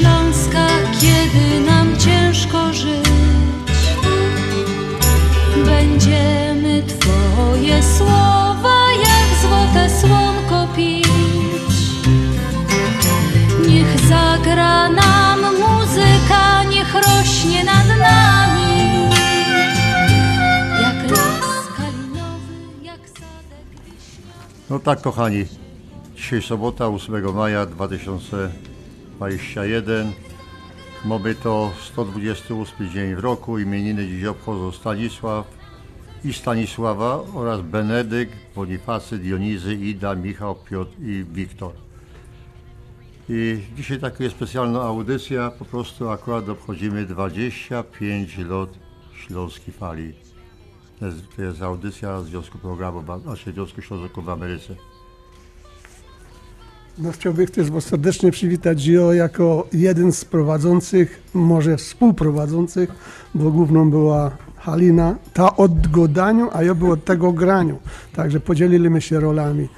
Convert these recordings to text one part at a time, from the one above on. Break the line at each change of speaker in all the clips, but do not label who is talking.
śląska, kiedy nam ciężko żyć, będziemy Twoje słowa jak złote słonko pić. Niech zagra nam muzyka, niech rośnie nad nami, jak las.
No tak, kochani. Dzisiaj sobota, 8 maja 2021. Mamy to 128 dzień w roku. Imieniny dziś obchodzą Stanisław i Stanisława oraz Benedykt, Bonifacy, Dionizy, Ida, Michał, Piotr i Wiktor. I dzisiaj taka jest specjalna audycja. Po prostu akurat obchodzimy 25 lat Śląskiej Fali. To jest, to jest audycja Związku Programu, znaczy Związku Ślązaków w Ameryce.
No chciałbym też serdecznie przywitać Gio jako jeden z prowadzących, może współprowadzących, bo główną była Halina, ta od godaniu, a ja był od tego graniu. Także podzieliliśmy się rolami.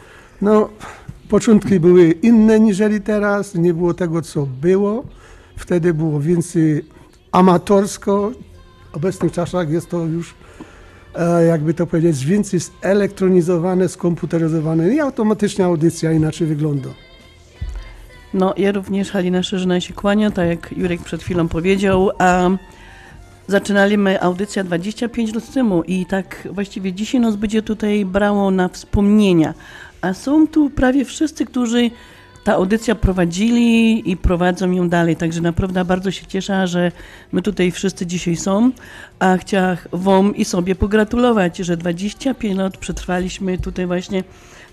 No, początki były inne niżeli teraz, nie było tego, co było. Wtedy było więcej amatorsko. W obecnych czasach jest to już, e, jakby to powiedzieć, więcej zelektronizowane, skomputeryzowane i automatycznie audycja inaczej wygląda.
No, ja również, Halina Szerzyna się kłania, tak jak Jurek przed chwilą powiedział, a zaczynaliśmy audycję 25 lat temu i tak właściwie dzisiaj nas będzie tutaj brało na wspomnienia, a są tu prawie wszyscy, którzy ta audycja prowadzili i prowadzą ją dalej, także naprawdę bardzo się cieszę, że my tutaj wszyscy dzisiaj są, a chciałam Wam i sobie pogratulować, że 25 lat przetrwaliśmy tutaj właśnie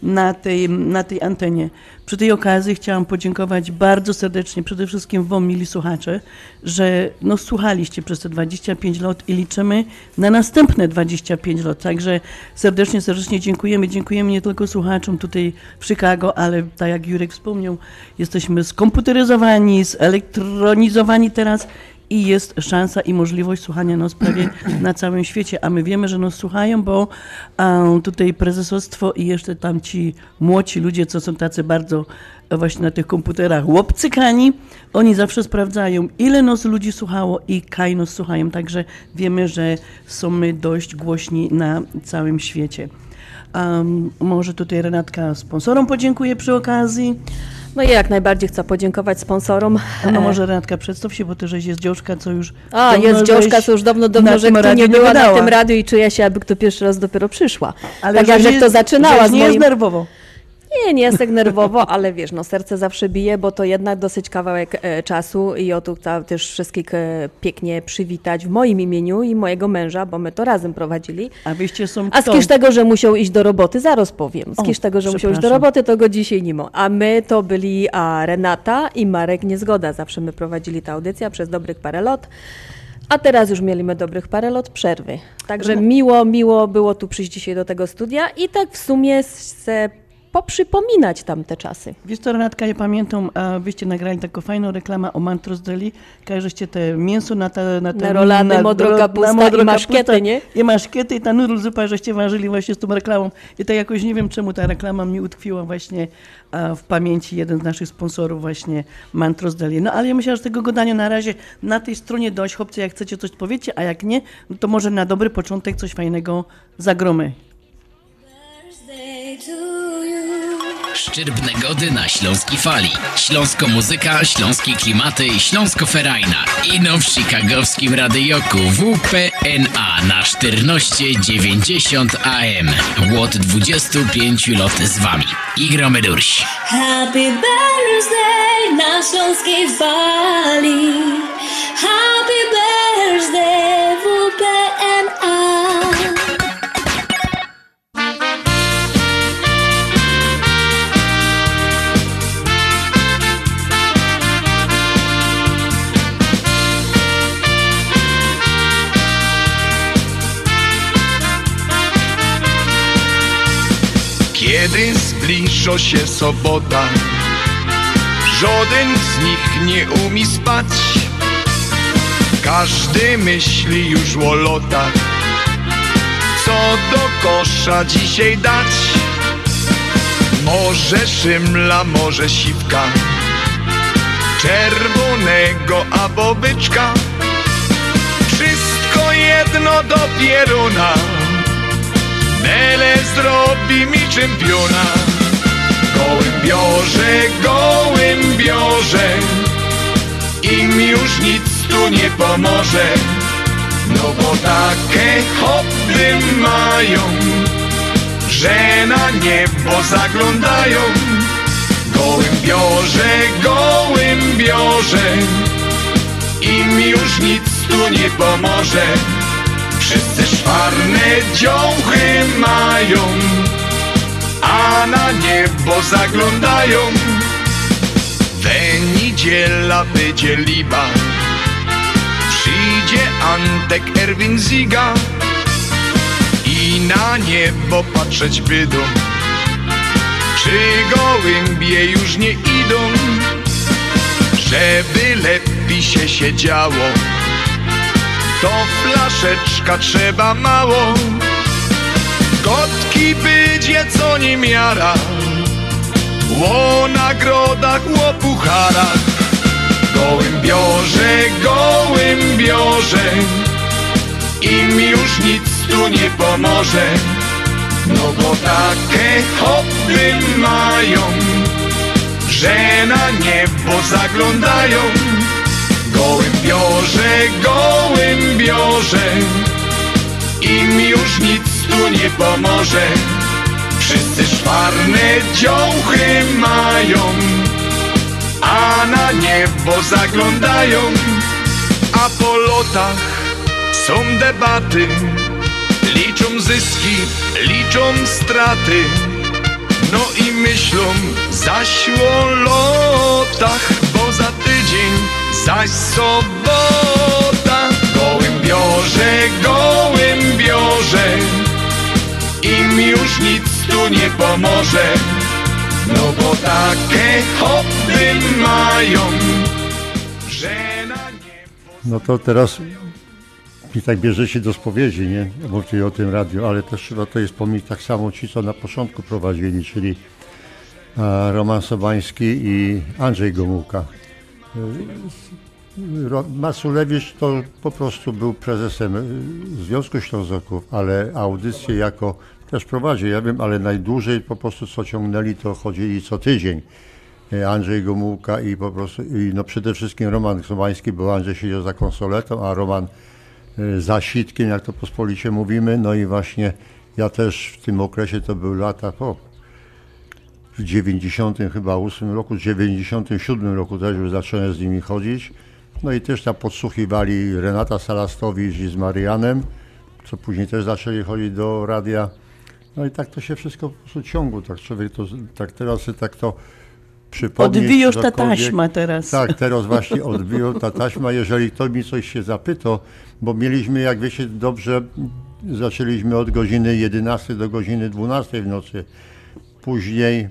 na tej, na tej antenie. Przy tej okazji chciałam podziękować bardzo serdecznie przede wszystkim Wam, mili słuchacze, że no, słuchaliście przez te 25 lat i liczymy na następne 25 lat. Także serdecznie, serdecznie dziękujemy. Dziękujemy nie tylko słuchaczom tutaj w Chicago, ale tak jak Jurek wspomniał, jesteśmy skomputeryzowani, zelektronizowani teraz i jest szansa i możliwość słuchania nas prawie na całym świecie, a my wiemy, że nas słuchają, bo um, tutaj prezesostwo i jeszcze tam ci młodzi ludzie, co są tacy bardzo e, właśnie na tych komputerach łopcykani, oni zawsze sprawdzają, ile nas ludzi słuchało i kaj nas słuchają, także wiemy, że są my dość głośni na całym świecie. Um, może tutaj Renatka sponsorom podziękuję przy okazji.
No i jak najbardziej chcę podziękować sponsorom.
A no może Renatka przedstaw się, bo ty żeś jest dziążka, co już
A, jest dziążka, co już dawno, dawno,
na
że kto nie była na
gadała.
tym radiu i czuje się, jakby kto pierwszy raz dopiero przyszła.
Ale
tak jak jak to zaczynała z
nie jest
moim...
nerwowo.
Nie, nie jest tak nerwowo, ale wiesz, no serce zawsze bije, bo to jednak dosyć kawałek e, czasu i o tu chcę też wszystkich e, pięknie przywitać w moim imieniu i mojego męża, bo my to razem prowadzili.
A wyście są
A
kto?
z kisz tego, że musiał iść do roboty, zaraz powiem. Z tego, że musiał iść do roboty, to go dzisiaj nie ma. A my to byli a, Renata i Marek Niezgoda. Zawsze my prowadzili tę audycję przez dobrych parę lat. A teraz już mieliśmy dobrych parę lat przerwy. Także miło, miło było tu przyjść dzisiaj do tego studia i tak w sumie se poprzypominać tamte czasy.
Wiesz co, Renatka, ja pamiętam, a wyście nagrali taką fajną reklamę o Mantros Deli, każeście te mięso na te... Na, te,
Na rolady, modro kapusta i maszkiety, nie?
I maszkiety i ta nudl zupa, żeście ważyli właśnie z tą reklamą. I tak jakoś nie wiem, czemu ta reklama mi utkwiła właśnie w pamięci jeden z naszych sponsorów właśnie Mantros Deli. No ale ja myślę, że tego gadania na razie na tej stronie dość. Chłopcy, jak chcecie coś powiecie, a jak nie, no to może na dobry początek coś fajnego zagromy.
Szczyrbne gody na śląskiej fali. Śląsko muzyka, śląskie klimaty, śląsko ferajna. Ino w chicagowskim radyjoku WPNA na 1490 AM. Łot 25 lot z wami. Igromy durś.
Happy birthday na śląskiej fali. Happy birthday
się sobota. Żaden z nich nie umie spać. Każdy myśli już o lotach. Co do kosza dzisiaj dać? Może szymla, może siwka. Czerwonego albo byczka. Wszystko jedno do pieruna Mele zrobi mi czempiona Gołębiorze, gołębiorze Im już nic tu nie pomoże No bo takie hobby mają Że na niebo zaglądają. Gołębiorze, gołębiorze Im już nic tu nie pomoże Wszyscy szwarne dziołchy mają A na niebo zaglądają. We niedziela będzie liba Przyjdzie Antek Erwin Ziga I na niebo patrzeć bydą Czy gołębie już nie idą? Żeby lepiej się siedziało To flaszeczka trzeba mało. Gotki będzie co miara Ło nagrodach, ło pucharach Gołębiorze, gołębiorze Im już nic tu nie pomoże. No bo takie hobby mają Że na niebo zaglądają. Gołębiorze, gołębiorze Im już nic tu nie pomoże dziołchy mają A na niebo zaglądają. A po lotach są debaty Liczą zyski, liczą straty. No i myślą zaś o lotach Bo za tydzień zaś sobota. Gołębiorze, gołębiorze Im już nic tu nie pomoże No bo takie hobby mają Że na niebo
No to teraz mi tak bierzecie do spowiedzi, nie? Mówcie o tym radio, ale też trzeba to jest pomnieć tak samo ci, co na początku prowadzili, czyli e, Roman Sobański i Andrzej Gomułka. E, Maculewicz to po prostu był prezesem e, Związku Ślązoków, ale audycję jako też prowadzi, ja wiem, ale najdłużej po prostu co ciągnęli, to chodzili co tydzień. E, Andrzej Gomułka i po prostu, i no przede wszystkim Roman Sobański, bo Andrzej siedział za konsoletą, a Roman e, za sitkiem, jak to pospolicie mówimy. No i właśnie ja też w tym okresie, to były lata, o, w 90 chyba 8 roku, w 97 roku też już zacząłem z nimi chodzić. No i też tam podsłuchiwali Renata Salastowicz z Marianem, co później też zaczęli chodzić do radia. No i tak to się wszystko po prostu ciągło, tak człowiek to, tak teraz tak to przypomnieć.
Odwijosz ta taśma teraz.
Tak, teraz właśnie odbiją ta taśma. Jeżeli ktoś mi coś się zapyta, bo mieliśmy, jak wiecie dobrze, zaczęliśmy od godziny 11 do godziny 12 w nocy. Później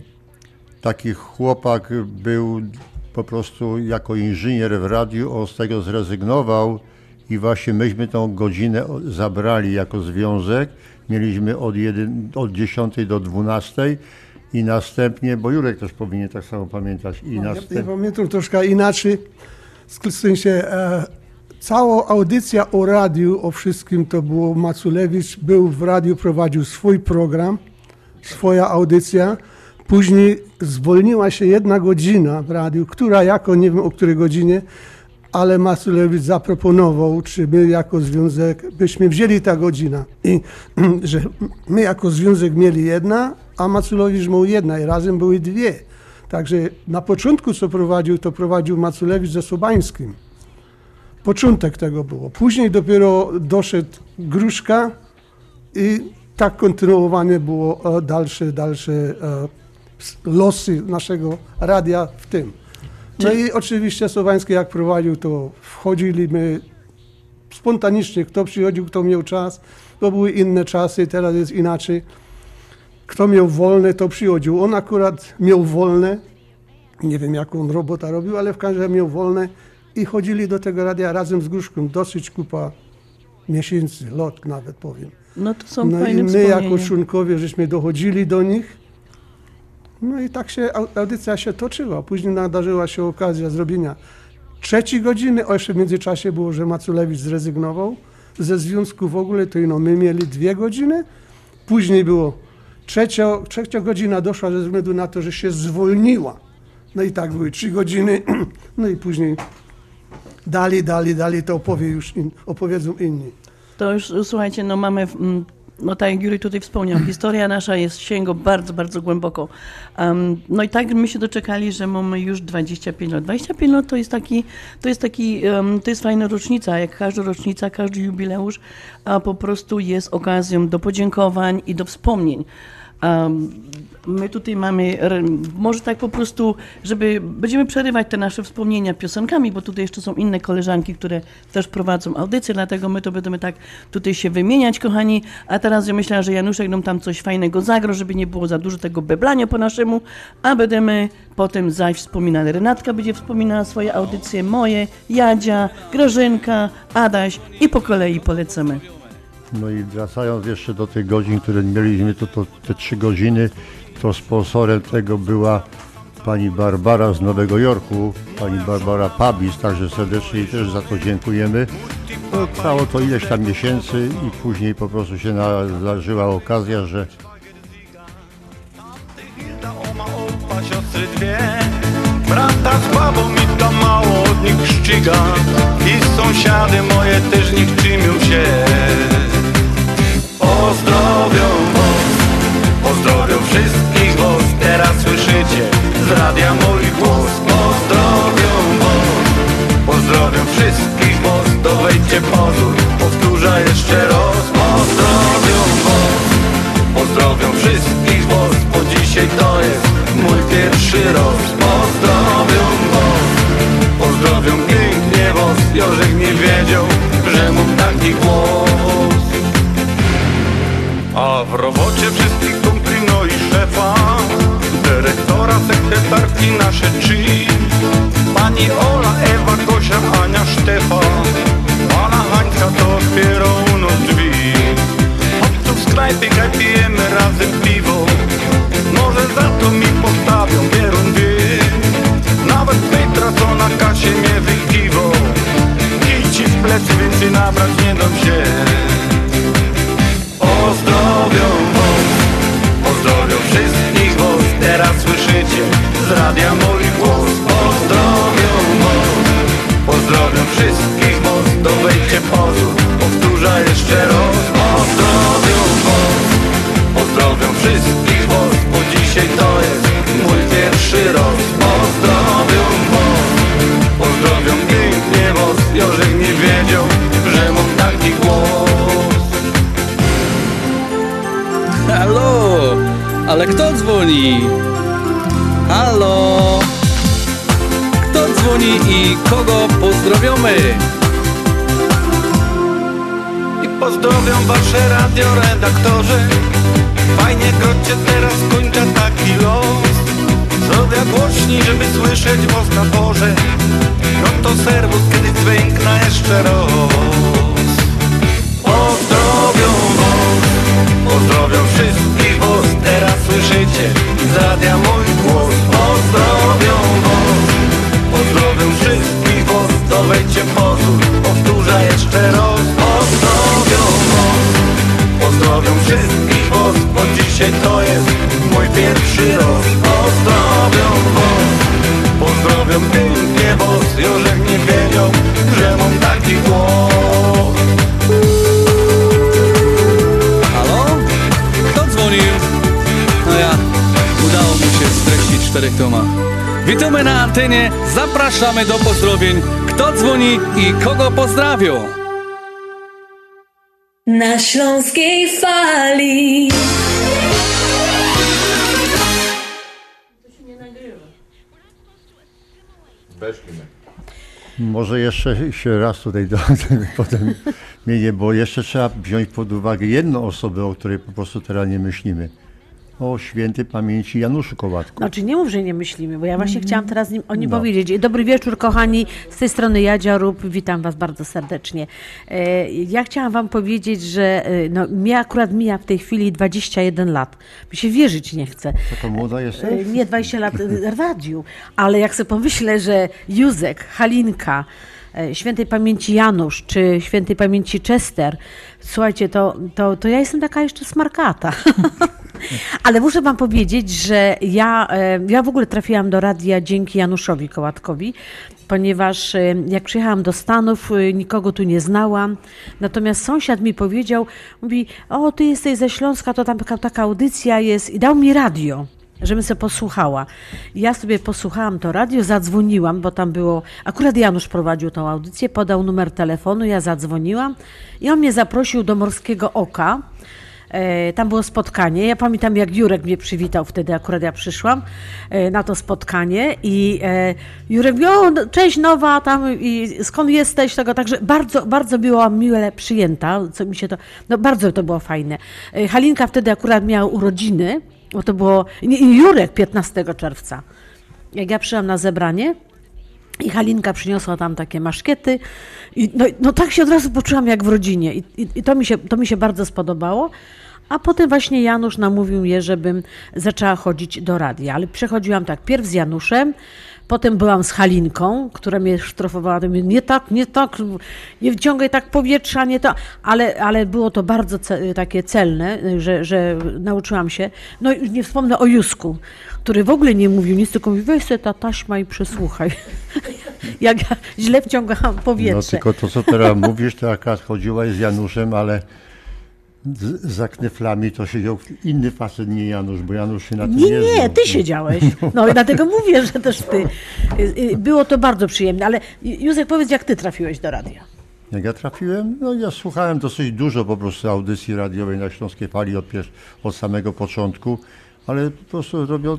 taki chłopak był po prostu jako inżynier w radiu, on z tego zrezygnował i właśnie myśmy tą godzinę zabrali jako związek. Mieliśmy od, jeden, od 10 do 12 i następnie, bo Jurek też powinien tak samo pamiętać, i
Ja, ja
następnie...
pamiętam troszkę inaczej. W sensie e, cała audycja o radiu, o wszystkim to było Maculewicz, był w radiu, prowadził swój program, swoja audycja. Później zwolniła się jedna godzina w radiu, która jako, nie wiem o której godzinie, ale Maculewicz zaproponował, czy my jako związek byśmy wzięli ta godzina i że my jako związek mieli jedna, a Maculewicz miał jedna i razem były dwie. Także na początku co prowadził, to prowadził Maculewicz ze Sobańskim. Początek tego było. Później dopiero doszedł Gruszka i tak kontynuowane było e, dalsze, dalsze e, losy naszego radia w tym. No i oczywiście Sobański jak prowadził, to wchodzili my spontanicznie, kto przychodził, kto miał czas. To były inne czasy, teraz jest inaczej. kto miał wolne, to przychodził. On akurat miał wolne, nie wiem jaką robota robił, ale w każdym razie miał wolne i chodzili do tego radia razem z Gruszką. Dosyć kupa miesięcy, lot nawet powiem.
No to są
No i my jako członkowie żeśmy dochodzili do nich. No i tak się au- audycja się toczyła. Później nadarzyła się okazja zrobienia trzeciej godziny. O, jeszcze w międzyczasie było, że Maculewicz zrezygnował ze związku w ogóle, to no my mieli dwie godziny. Później było trzecia, trzecia godzina doszła ze względu na to, że się zwolniła. No i tak były trzy godziny. No i później dalej, dalej, dalej to opowie już in, opowiedzą inni.
To już słuchajcie, no mamy, mm, no tak jak Juri tutaj wspomniał, historia nasza jest sięgo bardzo, bardzo głęboko. Em, no i tak my się doczekali, że mamy już 25 lat. 25 lat to jest taki, to jest taki, em, to jest fajna rocznica, jak każda rocznica, każdy jubileusz, a po prostu jest okazją do podziękowań i do wspomnień. My tutaj mamy, może tak po prostu, żeby, będziemy przerywać te nasze wspomnienia piosenkami, bo tutaj jeszcze są inne koleżanki, które też prowadzą audycję, dlatego my to będziemy tak tutaj się wymieniać, kochani. A teraz ja myślę, że Januszek nam tam coś fajnego zagra, żeby nie było za dużo tego beblania po naszemu, a będziemy potem zaś wspominali. Renatka będzie wspominała swoje audycje, moje, Jadzia, Grażynka, Adaś i po kolei polecamy.
No i wracając jeszcze do tych godzin, które mieliśmy, to, to te trzy godziny, to sponsorem tego była pani Barbara z Nowego Jorku, pani Barbara Pabis, także serdecznie jej też za to dziękujemy. No, trwało to ileś tam miesięcy i później po prostu się nadarzyła okazja, że
Brata z babą i to mało od nich szczyga I sąsiady moje też się Pozdrowią was, pozdrowią wszystkich was. Teraz słyszycie z radia mój głos. Pozdrowią was, pozdrowią wszystkich was. To wejdźcie pozór, powtórzę jeszcze raz. Pozdrowią was. Pozdrowią wszystkich was, bo dzisiaj to jest mój pierwszy rok. Pozdrowią was, pozdrowią pięknie was. Jorzek nie wiedział, że mu taki głos A w robocie wszystkich kumpli, no i szefa Dyrektora, sekretarki, nasze trzy. Pani Ola, Ewa, Gosia, Ania, Stefan Pana Hańka to otwierał u nas drzwi. Chodź tu w sklepie, pijemy razem piwo. Może za to mi postawią bierundy Nawet Petra, co na kasie mnie wykiwo Kij ci w plecy, więcej nabrać nie dam się Pozdrowią pozdrowią wszystkich was Teraz słyszycie z radia mój głos. Pozdrowią was, pozdrowią wszystkich was To wejdźcie pozór, powtórzę jeszcze raz. Pozdrowią was, pozdrowią wszystkich Bo dzisiaj to jest mój pierwszy rok
Ale kto dzwoni? Halo! Kto dzwoni i kogo pozdrowiamy?
I pozdrowią wasze radioredaktorzy Fajnie grocie teraz kończę taki los Zrobię głośniej, żeby słyszeć was na porze No to serwus, kiedy dźwiękna jeszcze raz Pozdrowią was, pozdrowią wszystkich was Słyszycie z radia mój głos Pozdrowią was, pozdrowią wszystkich was To wejdźcie pozór, powtórzę jeszcze raz Pozdrowią was, pozdrowią wszystkich was Bo dzisiaj to jest mój pierwszy rok Pozdrowią was, pozdrowią pięknie was Jorzek nie
czterech tomach. Witamy na antenie, zapraszamy do pozdrowień. Kto dzwoni i kogo pozdrawią?
Na śląskiej fali.
Może jeszcze się raz tutaj do, potem mienię, bo jeszcze trzeba wziąć pod uwagę jedną osobę, o której po prostu teraz nie myślimy. O świętej pamięci Januszu Kołatku.
Znaczy nie mów, że nie myślimy, bo ja właśnie chciałam teraz nim, o nim
No.
powiedzieć. Dobry wieczór kochani, z tej strony Jadzia Rób, witam was bardzo serdecznie. E, ja chciałam wam powiedzieć, że e, no, mnie akurat mija w tej chwili 21 lat. Mi się wierzyć nie chce.
Taka młoda
E,
jesteś?
Nie 20 lat e, w radiu, ale jak sobie pomyślę, że Józek, Halinka, e, świętej pamięci Janusz, czy świętej pamięci Chester, słuchajcie, to, to, to ja jestem taka jeszcze smarkata. Ale muszę wam powiedzieć, że ja, e, ja w ogóle trafiłam do radia dzięki Januszowi Kołatkowi, ponieważ e, jak przyjechałam do Stanów, e, nikogo tu nie znałam. Natomiast sąsiad mi powiedział, mówi, o ty jesteś ze Śląska, to tam taka, taka audycja jest i dał mi radio. Żebym sobie posłuchała. Ja sobie posłuchałam to radio, zadzwoniłam, bo tam było. Akurat Janusz prowadził tą audycję, podał numer telefonu, ja zadzwoniłam i on mnie zaprosił do Morskiego Oka. E, Tam było spotkanie. Ja pamiętam, jak Jurek mnie przywitał wtedy, akurat ja przyszłam e, na to spotkanie i e, Jurek mówi, o, no, cześć nowa, tam i skąd jesteś, tego, także bardzo, bardzo byłam miłe przyjęta, co mi się to, no bardzo to było fajne. Halinka wtedy akurat miała urodziny, bo to było, i Jurek 15 czerwca. Jak ja przyszłam na zebranie, i Halinka przyniosła tam takie maszkiety. I no, no tak się od razu poczułam jak w rodzinie. I, i, i to, mi się, to mi się bardzo spodobało. A potem właśnie Janusz namówił mnie, żebym zaczęła chodzić do radia. Ale przechodziłam tak, pierw z Januszem, potem byłam z Halinką, która mnie sztrofowała. mówię, Nie tak, nie tak, nie wciągaj tak powietrza, nie to. Ale, ale było to bardzo ce, takie celne, że, że nauczyłam się. No i nie wspomnę o Jusku, który w ogóle nie mówił nic, tylko mówił, weź sobie ta taśma i przesłuchaj. Jak ja źle wciągałam
No
powietrze.
tylko to, co teraz mówisz, to akurat chodziłaś z Januszem, ale z, za kneflami to siedział inny facet, nie Janusz, bo Janusz się na tym
Nie,
nie
nie, ty siedziałeś. No i dlatego mówię, że też ty. Y, y, Było to bardzo przyjemne, ale Józek, powiedz, jak ty trafiłeś do radia?
Jak ja trafiłem, no ja słuchałem dosyć dużo po prostu audycji radiowej na Śląskiej Fali od, pier- od samego początku, ale po prostu robił,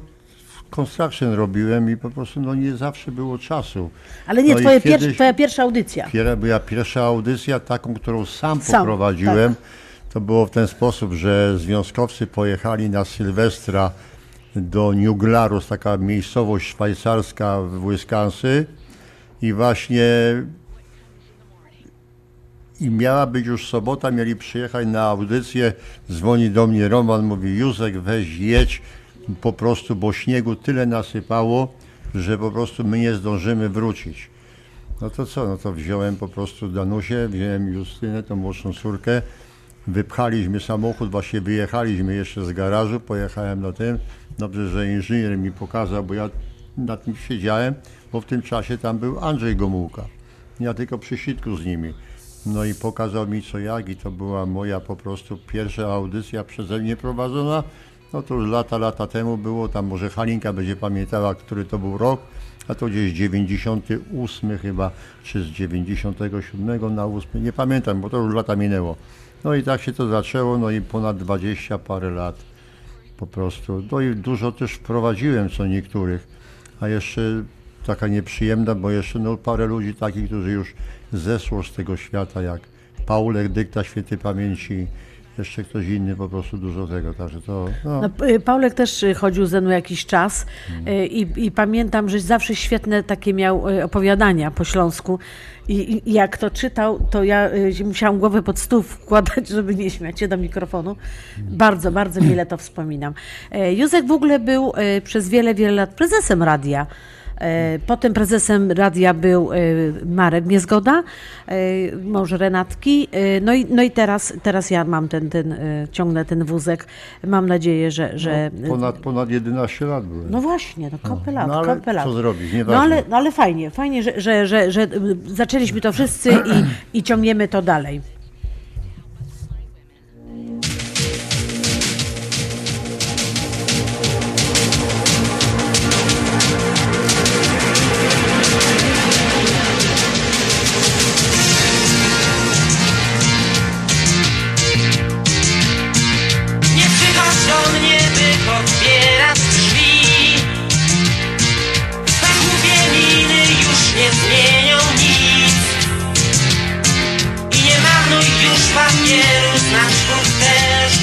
construction robiłem i po prostu no nie zawsze było czasu.
Ale nie,
No
twoje
kiedyś-
pier, twoja pierwsza audycja.
Piera była pierwsza audycja, taką, którą sam,
Sam,
poprowadziłem.
tak.
To było w ten sposób, że związkowcy pojechali na Sylwestra do New taka miejscowość szwajcarska w Wisconsin. I właśnie i miała być już sobota, mieli przyjechać na audycję, dzwoni do mnie Roman, mówi Józek weź jedź. Po prostu, bo śniegu tyle nasypało, że po prostu my nie zdążymy wrócić. No to co, no to wziąłem po prostu Danusię, wziąłem Justynę, tą młodszą córkę, wypchaliśmy samochód, właśnie wyjechaliśmy jeszcze z garażu, pojechałem na tym. Dobrze, że inżynier mi pokazał, bo ja na tym siedziałem, bo w tym czasie tam był Andrzej Gomułka. Ja tylko przy sitku z nimi. No i pokazał mi co jak i to była moja po prostu pierwsza audycja przeze mnie prowadzona. No to już lata, lata temu było, tam może Halinka będzie pamiętała, który to był rok, a to gdzieś 98 chyba, czy z 97 na 8, nie pamiętam, bo to już lata minęło. No i tak się to zaczęło, no i ponad 20 parę lat po prostu. No i dużo też wprowadziłem co niektórych, a jeszcze taka nieprzyjemna, bo jeszcze no, parę ludzi takich, którzy już zeszło z tego świata, jak Paulek Dykta Świętej Pamięci, jeszcze ktoś inny, po prostu dużo tego, także to... No,
No, y, Paulek też y, chodził ze mną jakiś czas y, i, i pamiętam, że zawsze świetne takie miał opowiadania po śląsku. I, i- jak to czytał, to ja musiałam głowę pod stół wkładać, żeby nie śmiać się do mikrofonu. Bardzo, bardzo wiele to wspominam. Józek w ogóle był przez wiele, wiele lat prezesem radia. E, Potem prezesem radia był e, Marek Niezgoda, e, mąż Renatki. No i, no i teraz, teraz ja mam ten, ten, ciągnę ten wózek. Mam nadzieję, że... że
ponad, ponad 11 lat byłem.
no właśnie, no kopę lat,
no ale
lat.
co zrobić,
No
nieważne.
ale, no ale fajnie, fajnie, że, że, że, że zaczęliśmy to wszyscy i, i ciągniemy to dalej.
znaczków też.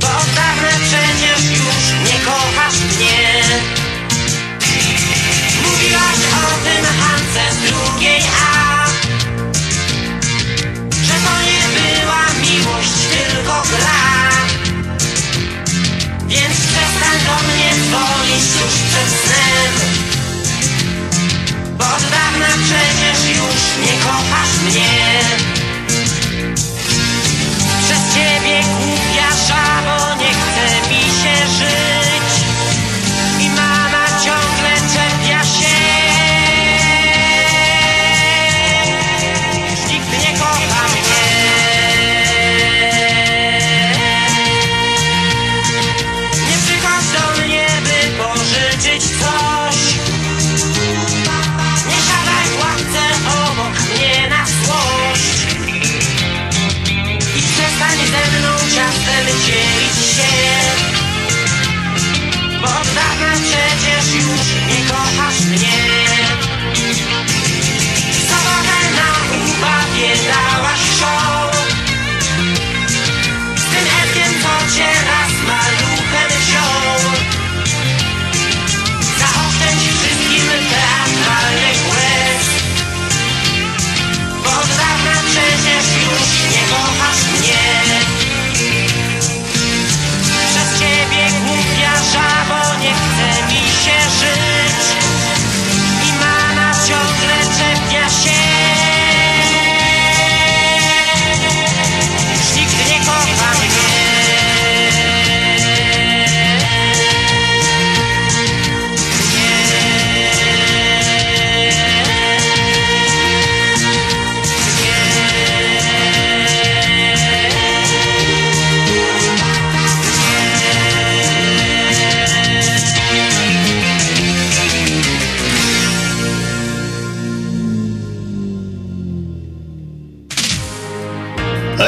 Bo dawne przecież już nie kochasz mnie. Mówiłaś o tym Hance z drugiej A. Że to nie była miłość, tylko gra. Więc przestań do mnie dzwonić już przed snem. Bo od dawna przecież już nie kochasz mnie ciebie głupia żabo nie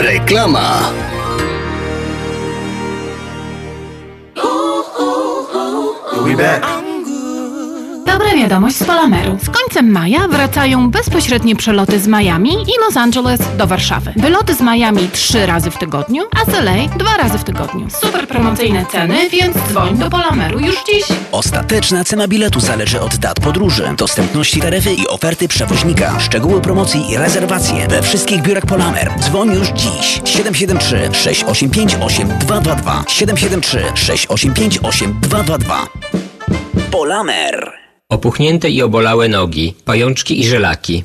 Reklama.
Dobra wiadomość z Polameru. Z końcem maja wracają bezpośrednie przeloty z Miami i Los Angeles do Warszawy. Wyloty z Miami trzy razy w tygodniu, a z LA dwa razy w tygodniu. Super promocyjne ceny, więc dzwoń do Polameru już dziś.
Ostateczna cena biletu zależy od dat podróży, dostępności taryfy i oferty przewoźnika. Szczegóły promocji i rezerwacje we wszystkich biurach Polamer. Dzwoń już dziś. 773 685 8222 773 685 8222 Polamer.
Opuchnięte i obolałe nogi, pajączki i żelaki,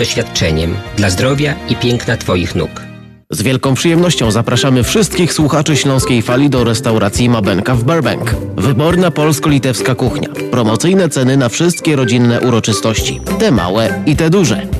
doświadczeniem dla zdrowia i piękna Twoich nóg.
Z wielką przyjemnością zapraszamy wszystkich słuchaczy Śląskiej Fali do restauracji Mabenka w Burbank. Wyborna polsko-litewska kuchnia. Promocyjne ceny na wszystkie rodzinne uroczystości. Te małe i te duże.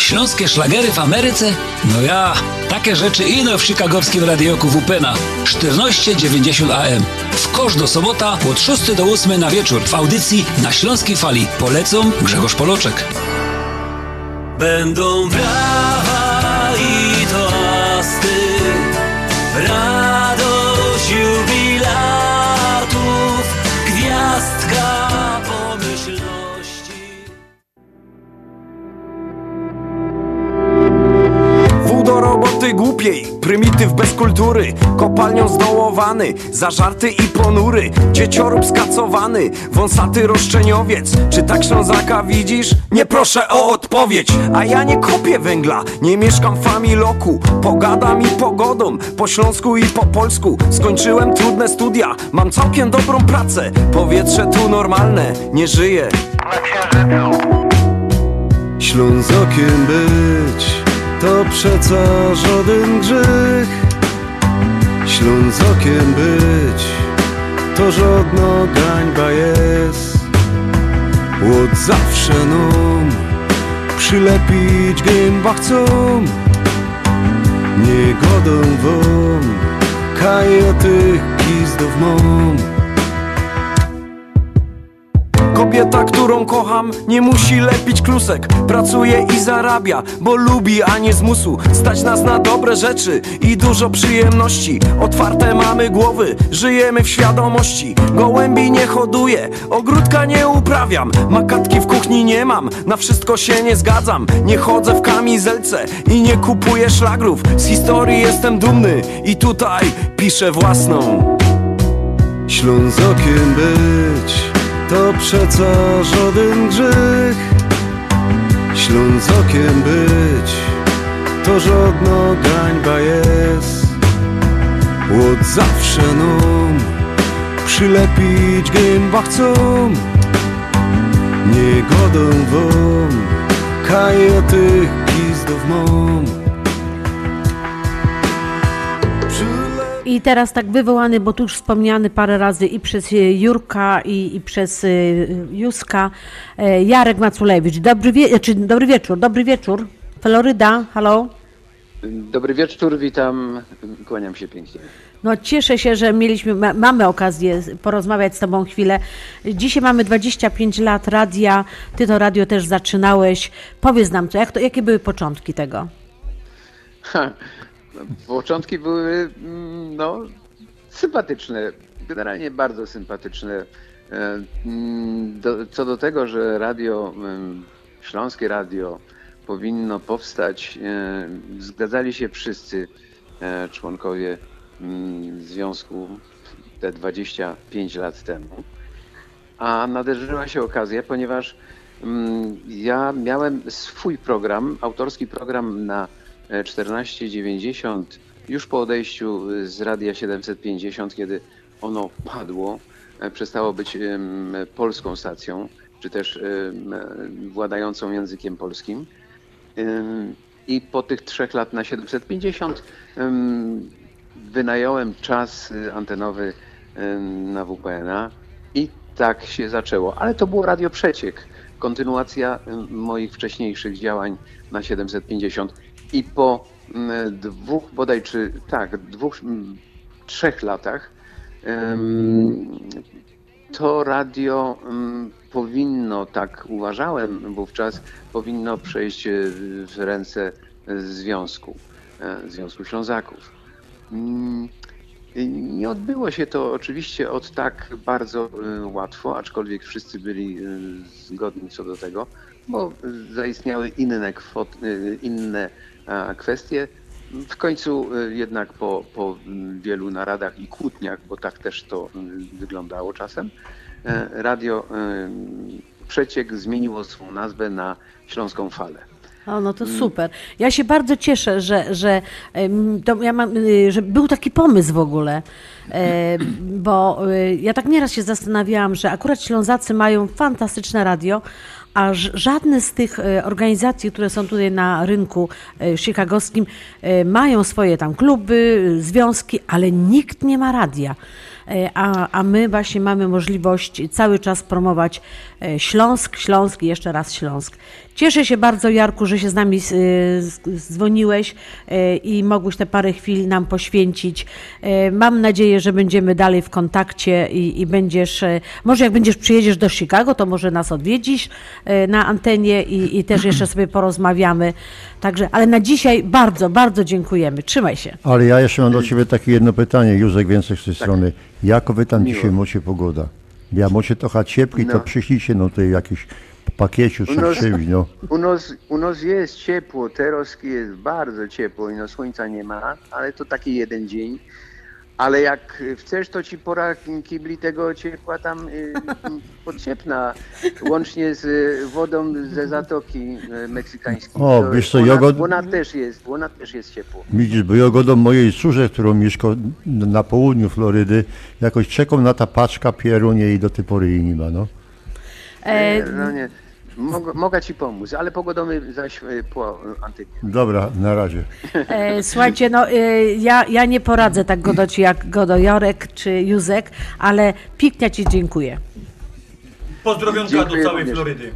Śląskie szlagery w Ameryce? No ja, takie rzeczy ino w chicagowskim radioku WPNA 1490 AM. W kosz do sobota od 6 do 8 na wieczór w audycji na Śląskiej Fali. Polecą Grzegorz Poloczek.
Będą brawa
głupiej, prymityw bez kultury Kopalnią zdołowany, zażarty i ponury Dzieciorób skacowany, wąsaty roszczeniowiec. Czy tak Ślązaka widzisz? Nie proszę o odpowiedź. A ja nie kopię węgla, nie mieszkam w familoku Pogadam i pogodą, po śląsku i po polsku. Skończyłem trudne studia, mam całkiem dobrą pracę. Powietrze tu normalne, nie żyję
Ślązokiem być to przeca żaden grzech. Ślązokiem być to żadna gańba jest. Łód zawsze nam Przylepić gęba chcą. Niegodą wam Kajoty gizdów mam
Kobieta, którą kocham, nie musi lepić klusek. Pracuje i zarabia, bo lubi, a nie z musu Stać nas na dobre rzeczy i dużo przyjemności. Otwarte mamy głowy, żyjemy w świadomości. Gołębi nie hoduję, ogródka nie uprawiam. Makatki w kuchni nie mam, na wszystko się nie zgadzam. Nie chodzę w kamizelce i nie kupuję szlagrów. Z historii jestem dumny i tutaj piszę własną.
Ślązokiem być to przeca żaden grzech. Ślązokiem być to żadna gańba jest. Od zawsze nam przylepić gęba chcą. Niegodą wam kajoty gizdów mam
I teraz tak wywołany, bo tu już wspomniany parę razy i przez e, Jurka, i, i przez e, Juska, e, Jarek Maculewicz. Dobry, wie, czy, dobry wieczór, dobry wieczór. Floryda, halo.
Dobry wieczór, witam, kłaniam się pięknie.
No cieszę się, że mieliśmy, ma, mamy okazję porozmawiać z Tobą chwilę. Dzisiaj mamy 25 lat radia, Ty to radio też zaczynałeś. Powiedz nam, co, jak to, jakie były początki tego?
Ha, początki były mm, no, sympatyczne, generalnie bardzo sympatyczne. E, mm, Do, co do tego, że radio, em, śląskie radio powinno powstać, e, zgadzali się wszyscy e, członkowie mm, związku te 25 lat temu. A nadarzyła się okazja, ponieważ mm, ja miałem swój program, autorski program na 1490 już po odejściu z Radia 750, kiedy ono padło, e, przestało być polską stacją, czy też władającą językiem polskim. I po tych trzech lat na 750 ym, wynająłem czas y, antenowy na WPNA i tak się zaczęło. Ale to było Radio Przeciek, kontynuacja moich wcześniejszych działań na 750. I po ym, dwóch bodaj, czy tak, dwóch, ym, trzech latach to radio mm, powinno, tak uważałem wówczas, powinno przejść e, w ręce Związku, e, Związku Ślązaków. Mm, Nie odbyło się to oczywiście od tak bardzo e, łatwo, aczkolwiek wszyscy byli e, zgodni co do tego, bo zaistniały inne, kwot, e, inne kwestie. W końcu e, jednak po, po mm, wielu naradach i kłótniach, bo tak też to mm, wyglądało czasem, e, radio Przeciek zmieniło swą nazwę na Śląską Falę.
O, no to super. Ja się bardzo cieszę, że, że, ja mam, y, że był taki pomysł w ogóle, e, bo y, ja tak nieraz się zastanawiałam, że akurat Ślązacy mają fantastyczne radio, a żadne z tych e, organizacji, które są tutaj na rynku e, chicagowskim, e, mają swoje tam kluby, związki, ale nikt nie ma radia. E, A, a my właśnie mamy możliwość cały czas promować e, Śląsk, Śląsk i jeszcze raz Śląsk. Cieszę się bardzo, Jarku, że się z nami e, dzwoniłeś e, i mogłeś te parę chwil nam poświęcić. E, Mam nadzieję, że będziemy dalej w kontakcie i, i będziesz, e, może jak będziesz przyjedziesz do Chicago, to może nas odwiedzisz e, na antenie i, i też jeszcze sobie porozmawiamy. Także, ale na dzisiaj bardzo, bardzo dziękujemy. Trzymaj się.
Ale ja jeszcze mam do Ciebie takie jedno pytanie, Józek Więcek z tej strony. Jak wy tam dzisiaj macie pogoda? Ja macie trochę ciepli, to
No.
przyślijcie no tutaj jakiś pakieciu,
nas,
przywieźć, no.
u, nas, u nas jest ciepło, teraz jest bardzo ciepło i no słońca nie ma, ale to taki jeden dzień. Ale jak chcesz, to ci pora kibli tego ciepła tam y, podciepna, łącznie z y, wodą ze Zatoki y, Meksykańskiej.
O,
To
wiesz co,
ona,
jogod-
ona też jest, ona też jest ciepło.
Widzisz, bo jagodą mojej córze, którą mieszka na południu Florydy, jakoś czekam na ta paczka pierunie i do tej pory jej nie ma, no.
E, no nie, mogę, mogę ci pomóc, ale pogodomy zaś y, po.
Dobra, na razie.
E, słuchajcie, no e, ja, ja nie poradzę tak godać jak godo Jorek czy Józek, ale pięknie Ci dziękuję.
Pozdrowionka
Dziękuję
do całej
również.
Florydy.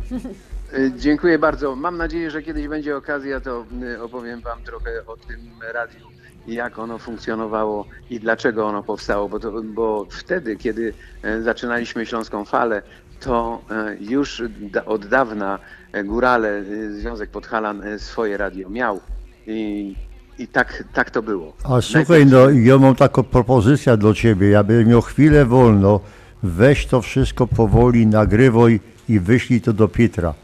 Y, Dziękuję bardzo. Mam nadzieję, że kiedyś będzie okazja, to opowiem Wam trochę o tym radiu, jak ono funkcjonowało i dlaczego ono powstało, bo, to, bo wtedy, kiedy e, zaczynaliśmy Śląską Falę, to e, już od dawna e, Górale, y, Związek Podhalan e, swoje radio miał i, i tak, tak to było.
A słuchaj, no ja mam taką propozycję do ciebie, ja bym miał chwilę wolno, weź to wszystko powoli, nagrywaj i wyślij to do Pietra.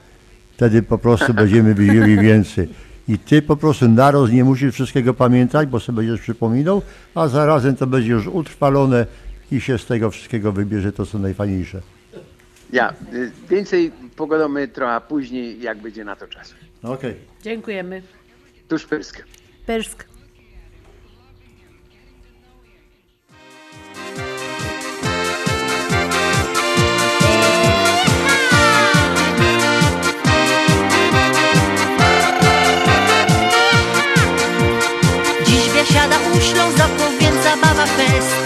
Wtedy po prostu będziemy wiedzieli więcej. I ty po prostu naraz nie musisz wszystkiego pamiętać, bo sobie będziesz przypominał, a zarazem to będzie już utrwalone i się z tego wszystkiego wybierze to, co najfajniejsze.
Ja, y, więcej pogadamy trochę później, jak będzie na to czas.
Okej.
Dziękujemy.
Tuż Pyrsk.
Pyrsk.
Dziś biesiada uślą, zapowiedz zabawa fest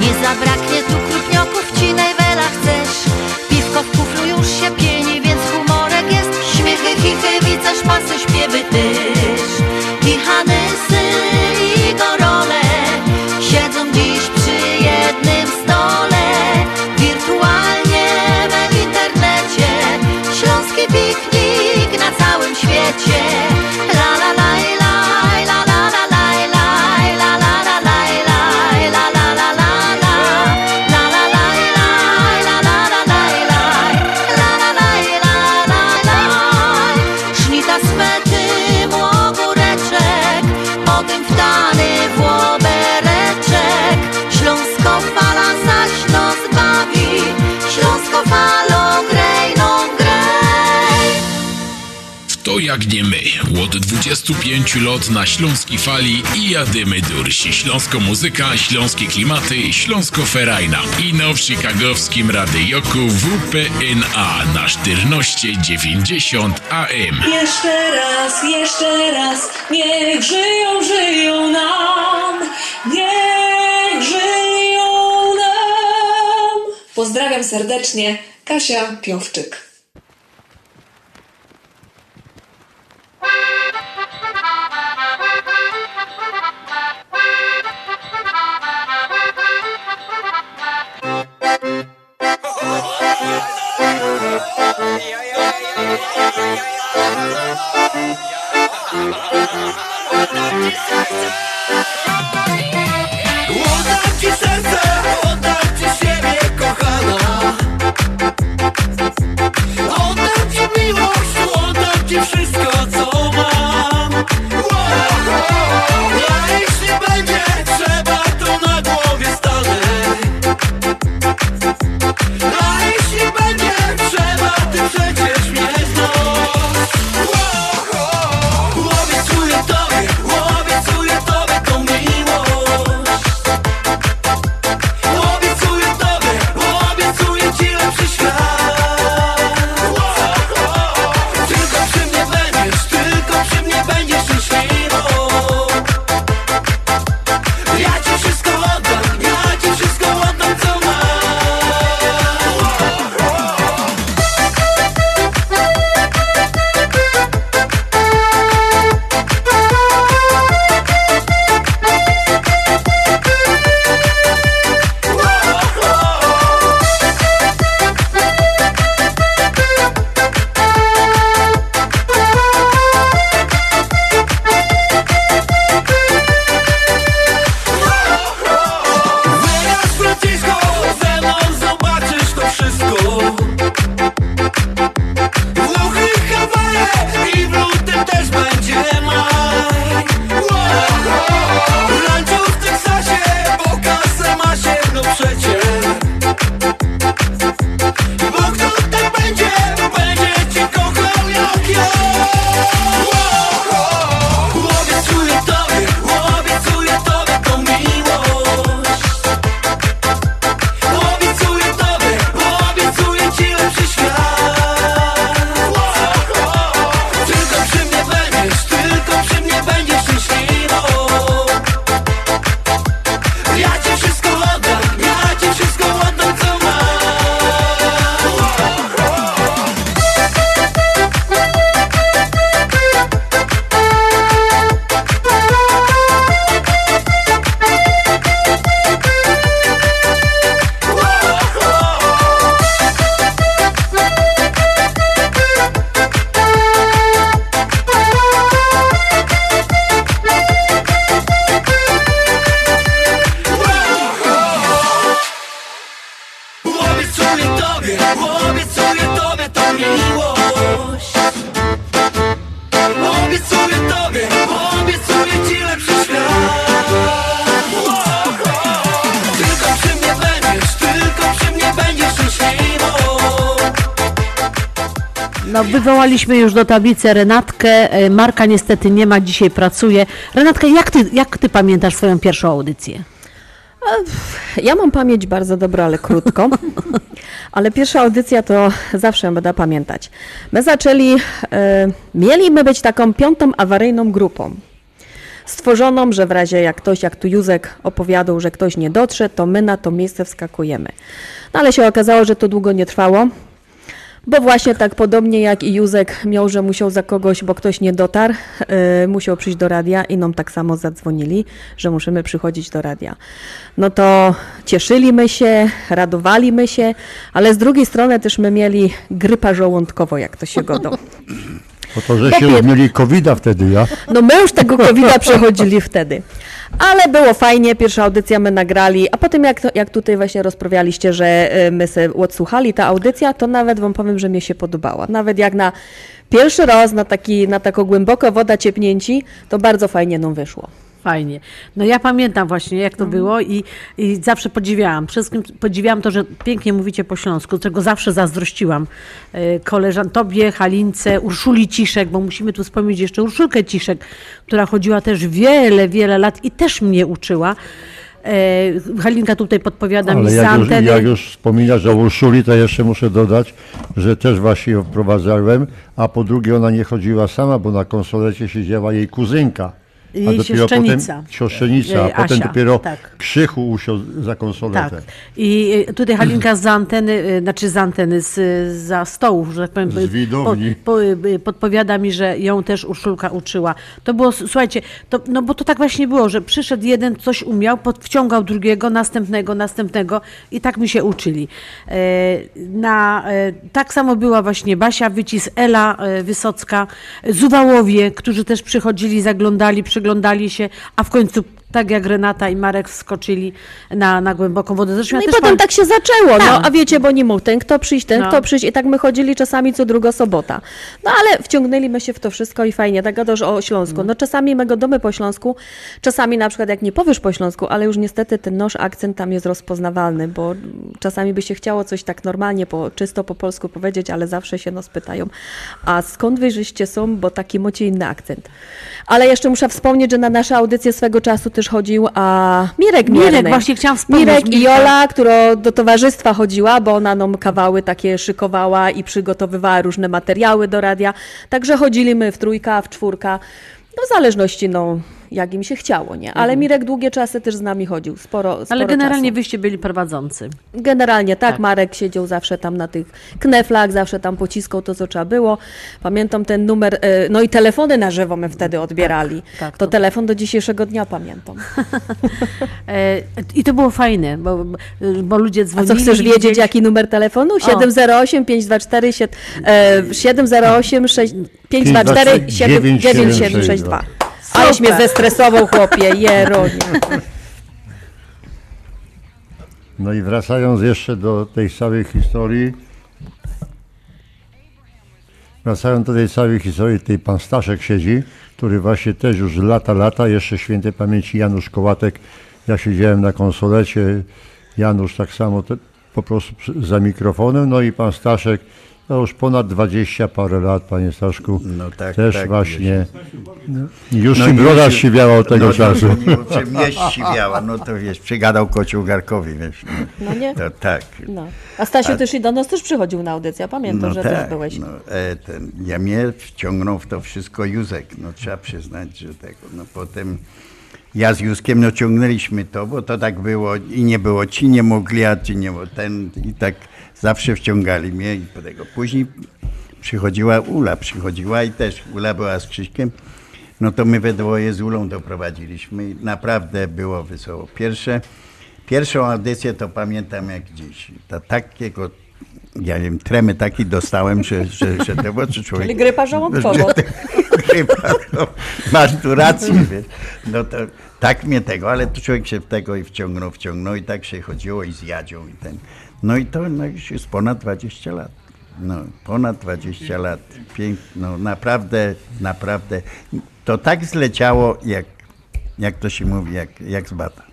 Nie zabraknie tu Piwko w kuflu już się pieni, więc humorek jest. Śmiechy, chichy, wicasz, pasy, śpiewy też
jak nie my. Od 25 lat na śląskiej fali i jadymy dursi. Śląsko muzyka, śląskie klimaty, śląsko ferajna. I no w chicagowskim radioku WPNA na 1490 AM.
Jeszcze raz, jeszcze raz, niech żyją, żyją nam, niech żyją nam. Pozdrawiam serdecznie, Kasia Piąwczyk.
Oddam ci serce, oddam ci siebie, kochana. Oddam ci miłość, oddam ci wszystko, co
wywołaliśmy już do tablicy Renatkę. E, Marka niestety nie ma, dzisiaj pracuje. Renatka, jak ty, jak ty pamiętasz swoją pierwszą audycję?
Ja mam pamięć bardzo dobrą, ale krótko. Ale pierwsza audycja to zawsze będę pamiętać. My zaczęli, e, mieliśmy być taką piątą awaryjną grupą. Stworzoną, że w razie jak ktoś, jak tu Józek opowiadał, że ktoś nie dotrze, to my na to miejsce wskakujemy. No ale się okazało, że to długo nie trwało. Bo właśnie tak podobnie jak i Józek miał, że musiał za kogoś, bo ktoś nie dotarł, yy, musiał przyjść do radia i nam tak samo zadzwonili, że musimy przychodzić do radia. No to cieszyliśmy się, radowaliśmy się, ale z drugiej strony też my mieli grypa żołądkowo, jak to się godą.
Po to, że
Bo
się mieli covid wtedy, ja.
No my już tego covid przechodzili wtedy. Ale było fajnie, pierwsza audycja my nagrali, a potem jak, jak tutaj właśnie rozprawialiście, że y, my sobie odsłuchali ta audycja, to nawet wam powiem, że mi się podobała. Nawet jak na pierwszy raz na, taki, na taką głęboko woda ciepnięci, to bardzo fajnie nam wyszło.
Fajnie. No ja pamiętam właśnie, jak to
Mhm.
było i, i zawsze podziwiałam. Wszystkim podziwiałam to, że pięknie mówicie po śląsku, czego zawsze zazdrościłam e, koleżan Tobie, Halince, Urszuli Ciszek, bo musimy tu wspomnieć jeszcze Urszulkę Ciszek, która chodziła też wiele, wiele lat i też mnie uczyła. E, Halinka tutaj podpowiada mi
Ale
z
jak już,
anteny.
jak już wspominasz o Urszuli, to jeszcze muszę dodać, że też właśnie ją wprowadzałem, a po drugie ona nie chodziła sama, bo na konsolecie siedziała jej kuzynka. A
Jej siostrzenica.
potem siostrzenica, a
Jej
potem
Asia,
dopiero
tak.
Krzychu usiął za konsoletę.
Tak. I y, tutaj Halinka z anteny, y, znaczy z anteny, z, za stołów, że tak powiem,
Z widowni.
po, po, y, podpowiada mi, że ją też Urszulka uczyła. To było, słuchajcie, to, no bo to tak właśnie było, że przyszedł jeden, coś umiał, pod, wciągał drugiego, następnego, następnego i tak mi się uczyli. Na, tak samo była właśnie Basia Wycis, Ela Wysocka, Zuwałowie, którzy też przychodzili, zaglądali, przyglądali się, a w końcu tak jak Renata i Marek wskoczyli na, na głęboką wodę. Zresztą
No
ja
i potem tak się zaczęło, no
Tak.
a wiecie, bo nie mógł ten kto przyjść, ten
No.
kto przyjść i tak my chodzili czasami co druga sobota. No ale wciągnęliśmy się w to wszystko i fajnie, tak gadasz o Śląsku. No czasami my gadamy po śląsku, czasami na przykład jak nie powiesz po śląsku, ale już niestety ten nasz akcent tam jest rozpoznawalny, bo czasami by się chciało coś tak normalnie, po, czysto po polsku powiedzieć, ale zawsze się nas pytają, a skąd wy żeście są, bo taki macie inny akcent. Ale jeszcze muszę wspomnieć, że na nasze audycje swego czasu też chodził a Mirek
Mirek,
Mierny.
właśnie chciałam wspomnieć,
Mirek i. Jola, która do towarzystwa chodziła, bo ona nam kawały takie szykowała i przygotowywała różne materiały do radia. Także chodzili my w trójka, w czwórka. No w zależności, no, jak im się chciało, nie? Ale
Mhm.
Mirek długie czasy też z nami chodził, sporo, sporo
Ale generalnie
czasu.
wyście byli prowadzący.
Generalnie tak, Marek siedział zawsze tam na tych kneflach, zawsze tam pociskał to, co trzeba było. Pamiętam ten numer, e, no i telefony na żywo my wtedy odbierali.
tak,
to telefon do dzisiejszego dnia pamiętam.
E, I to było fajne, bo, bo ludzie
A
dzwonili.
co chcesz wiedzieć, jaki numer telefonu? 708 524 sie- e, 708 6 524 9762. Aleś mnie zestresował, chłopie, jeronie.
No i wracając jeszcze do tej całej historii, wracając do tej całej historii, tej pan Staszek siedzi, który właśnie też już lata, lata, jeszcze świętej pamięci Janusz Kołatek, ja siedziałem na konsolecie, Janusz tak samo te, po prostu za mikrofonem, no i pan Staszek, no już ponad 20 parę lat, panie Staszku,
No tak,
też
tak,
właśnie,
no.
już
No
ci
i
broda
już-
siwiała od tego
no,
czasu.
No, mieść siwiała, no to wiesz, przygadał kocioł Garkowi, wiesz.
No nie?
To tak.
No. A Stasiu
A-
też i do nas też przychodził na audycję, pamiętam,
no
że
tak,
też byłeś.
No, e, ten, ja mnie wciągnął w to wszystko Józek, no trzeba przyznać, że tego. No potem ja z Józkiem no ciągnęliśmy to, bo to tak było i nie było, ci nie mogli, a ci nie ten i tak zawsze wciągali mnie i po tego. Później przychodziła Ula, przychodziła i też Ula była z Krzyśkiem. No to my we dwoje z Ulą doprowadziliśmy i naprawdę było wesoło. Pierwsze, pierwszą audycję to pamiętam jak dziś. To takiego, ja nie wiem, tremy taki dostałem, że, że, że to oczy człowiek...
Czyli grypa
to- Grypa, no, masz tu rację, wiesz. No to tak mnie tego, ale to człowiek się w tego i wciągnął, wciągnął i tak się chodziło i z Jadzią i ten. No i to no, już jest ponad 20 lat. No, ponad 20 lat. Pięk, no naprawdę, naprawdę. To tak zleciało, jak, jak to się mówi, jak, jak z bata.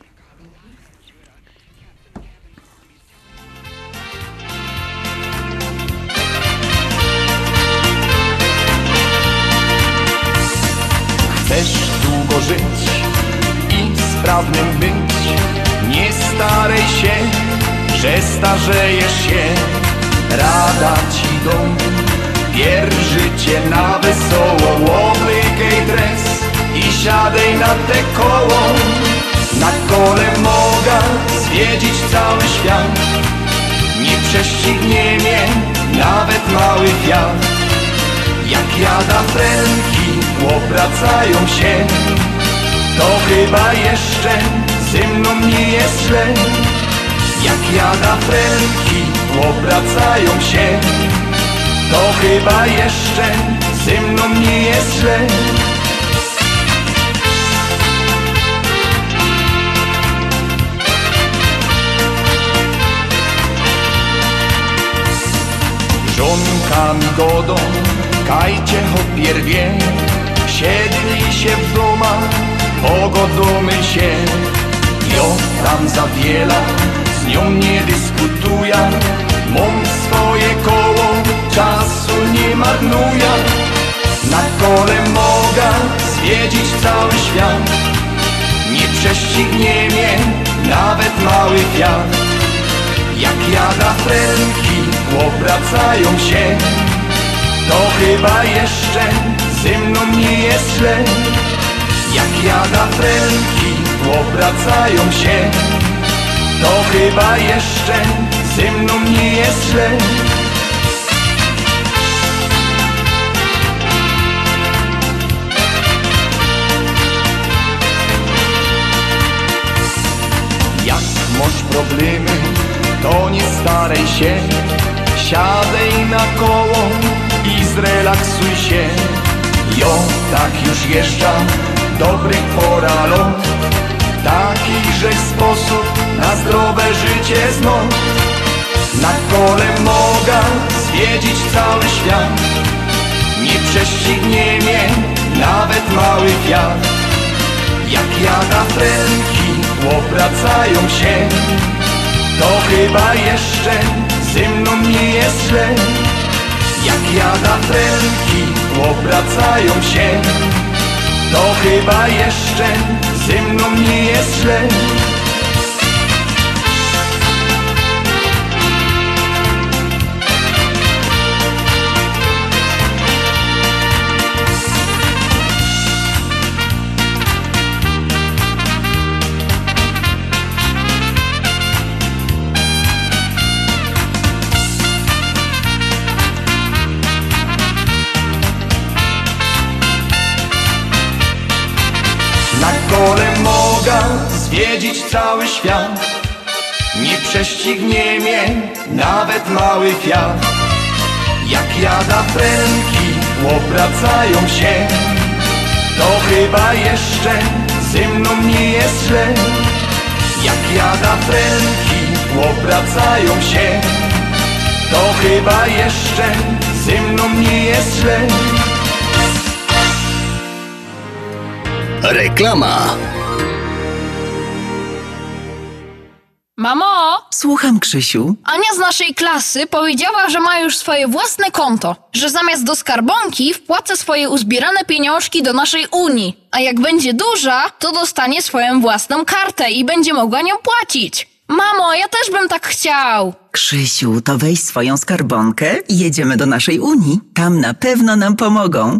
Chyba jeszcze ze mną nie jest źle. Żonkami godą, kajcie opierwie, siedli się w domach, pogodomy się. Jo tam zawiela, z nią nie dyskutuja, mam swoje koło, nie marnuja. Na kole moga zwiedzić cały świat, nie prześcignie mnie nawet mały wiatr. Jak jada fręki obracają się, to chyba jeszcze ze mną nie jest źle. Jak jada fręki obracają się, to chyba jeszcze ze mną nie jest źle. Masz problemy, to nie staraj się. Siadaj na koło i zrelaksuj się. Jo, tak już jeżdża, dobry pora lot Takiże sposób na zdrowe życie znów Na kole moga zwiedzić cały świat. Nie prześcignie mnie nawet mały wiatr Jak jada fręki obracają się. To chyba jeszcze ze mną nie jest źle. Jak jada fręki obracają się. To chyba jeszcze ze mną nie jest źle Na kole moga zwiedzić cały świat. Nie prześcignie mnie nawet mały fiat. Jak jada fręki obracają się To chyba jeszcze ze mną nie jest źle. Jak jada fręki obracają się To chyba jeszcze ze mną nie jest źle
Reklama.
Mamo!
Słucham, Krzysiu.
Ania z naszej klasy powiedziała, że ma już swoje własne konto, że zamiast do skarbonki wpłaca swoje uzbierane pieniążki do naszej Unii, a jak będzie duża, to dostanie swoją własną kartę i będzie mogła nią płacić. Mamo, ja też bym tak chciał.
Krzysiu, to weź swoją skarbonkę i jedziemy do naszej Unii. Tam na pewno nam pomogą.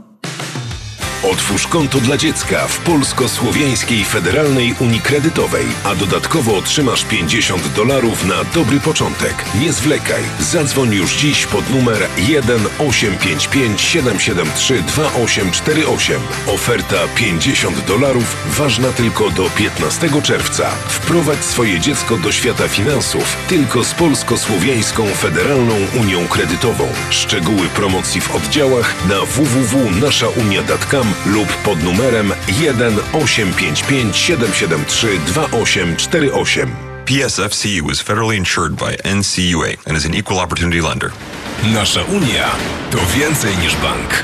Otwórz konto dla dziecka w Polsko-Słowiańskiej Federalnej Unii Kredytowej, a dodatkowo otrzymasz 50 dolarów na dobry początek. Nie zwlekaj. Zadzwoń już dziś pod numer 1 855 773 2848. Oferta 50 dolarów ważna tylko do 15 czerwca. Wprowadź swoje dziecko do świata finansów tylko z Polsko-Słowiańską Federalną Unią Kredytową. Szczegóły promocji w oddziałach na www.naszaunia.com lub pod numerem 1 855 773 2848.
PSFCU is federally insured by NCUA and is an equal opportunity lender.
Nasza Unia to więcej niż bank.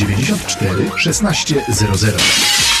794 1600.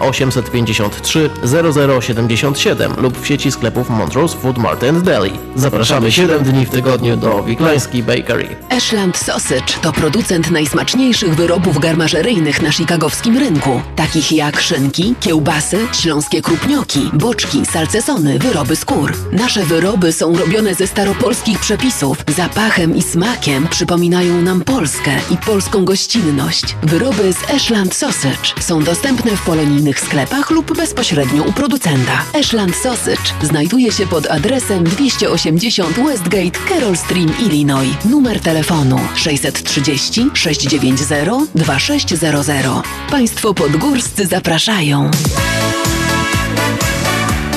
853 0077 lub w sieci sklepów Montrose Food Mart and Deli. Zapraszamy 7 dni w tygodniu do Wiklański Bakery.
Ashland Sausage to producent najsmaczniejszych wyrobów garmażeryjnych na chicagowskim rynku, takich jak szynki, kiełbasy, śląskie krupnioki, boczki, salcesony, wyroby skór. Nasze wyroby są robione ze staropolskich przepisów. Zapachem i smakiem przypominają nam Polskę i polską gościnność. Wyroby z Ashland Sausage są dostępne w polonijnych sklepach lub bezpośrednio u producenta. Ashland Sausage znajduje się pod adresem 280 Westgate, Carroll Stream, Illinois. Numer telefonu 630 690 2600. Państwo podgórscy zapraszają.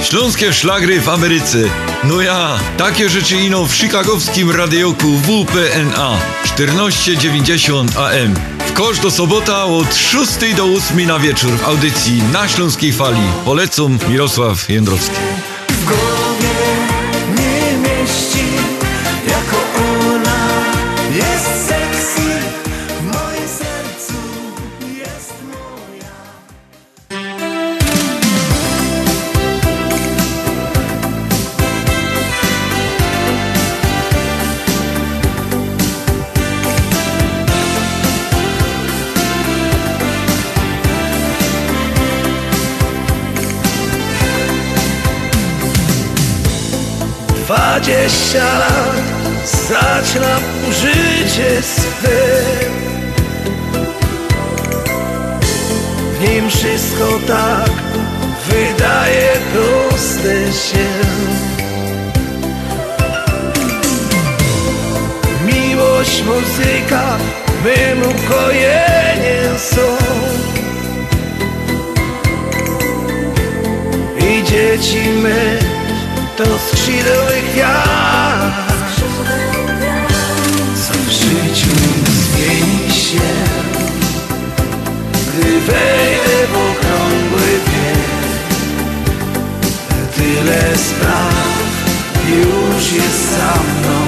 Śląskie szlagry w Ameryce. No ja, takie rzeczy ino w chicagowskim radioku WPNA 1490 AM. W kosz do sobota od 6 do 8 na wieczór w audycji na Śląskiej Fali. Polecam Mirosław Jędrowski.
w głowie
Dwadzieścia lat zaczyna życie swe. W nim wszystko tak wydaje proste się. Miłość, muzyka, mym ukojeniem są. I dzieci my to skrzydły gwiazd. Co w życiu zmieni się Gdy wejdę w okrągły bieg Tyle spraw już jest za mną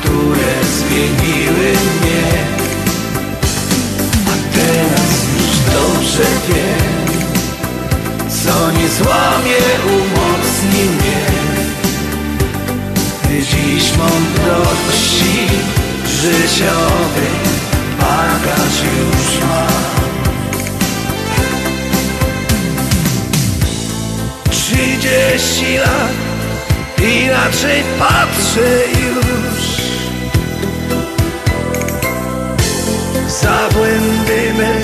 Które zmieniły mnie. A teraz już dobrze wiem Co nie złamie, umocni mnie mądrości życiowej bagaż już mam Trzydzieści lat inaczej patrzę już. Za błędy me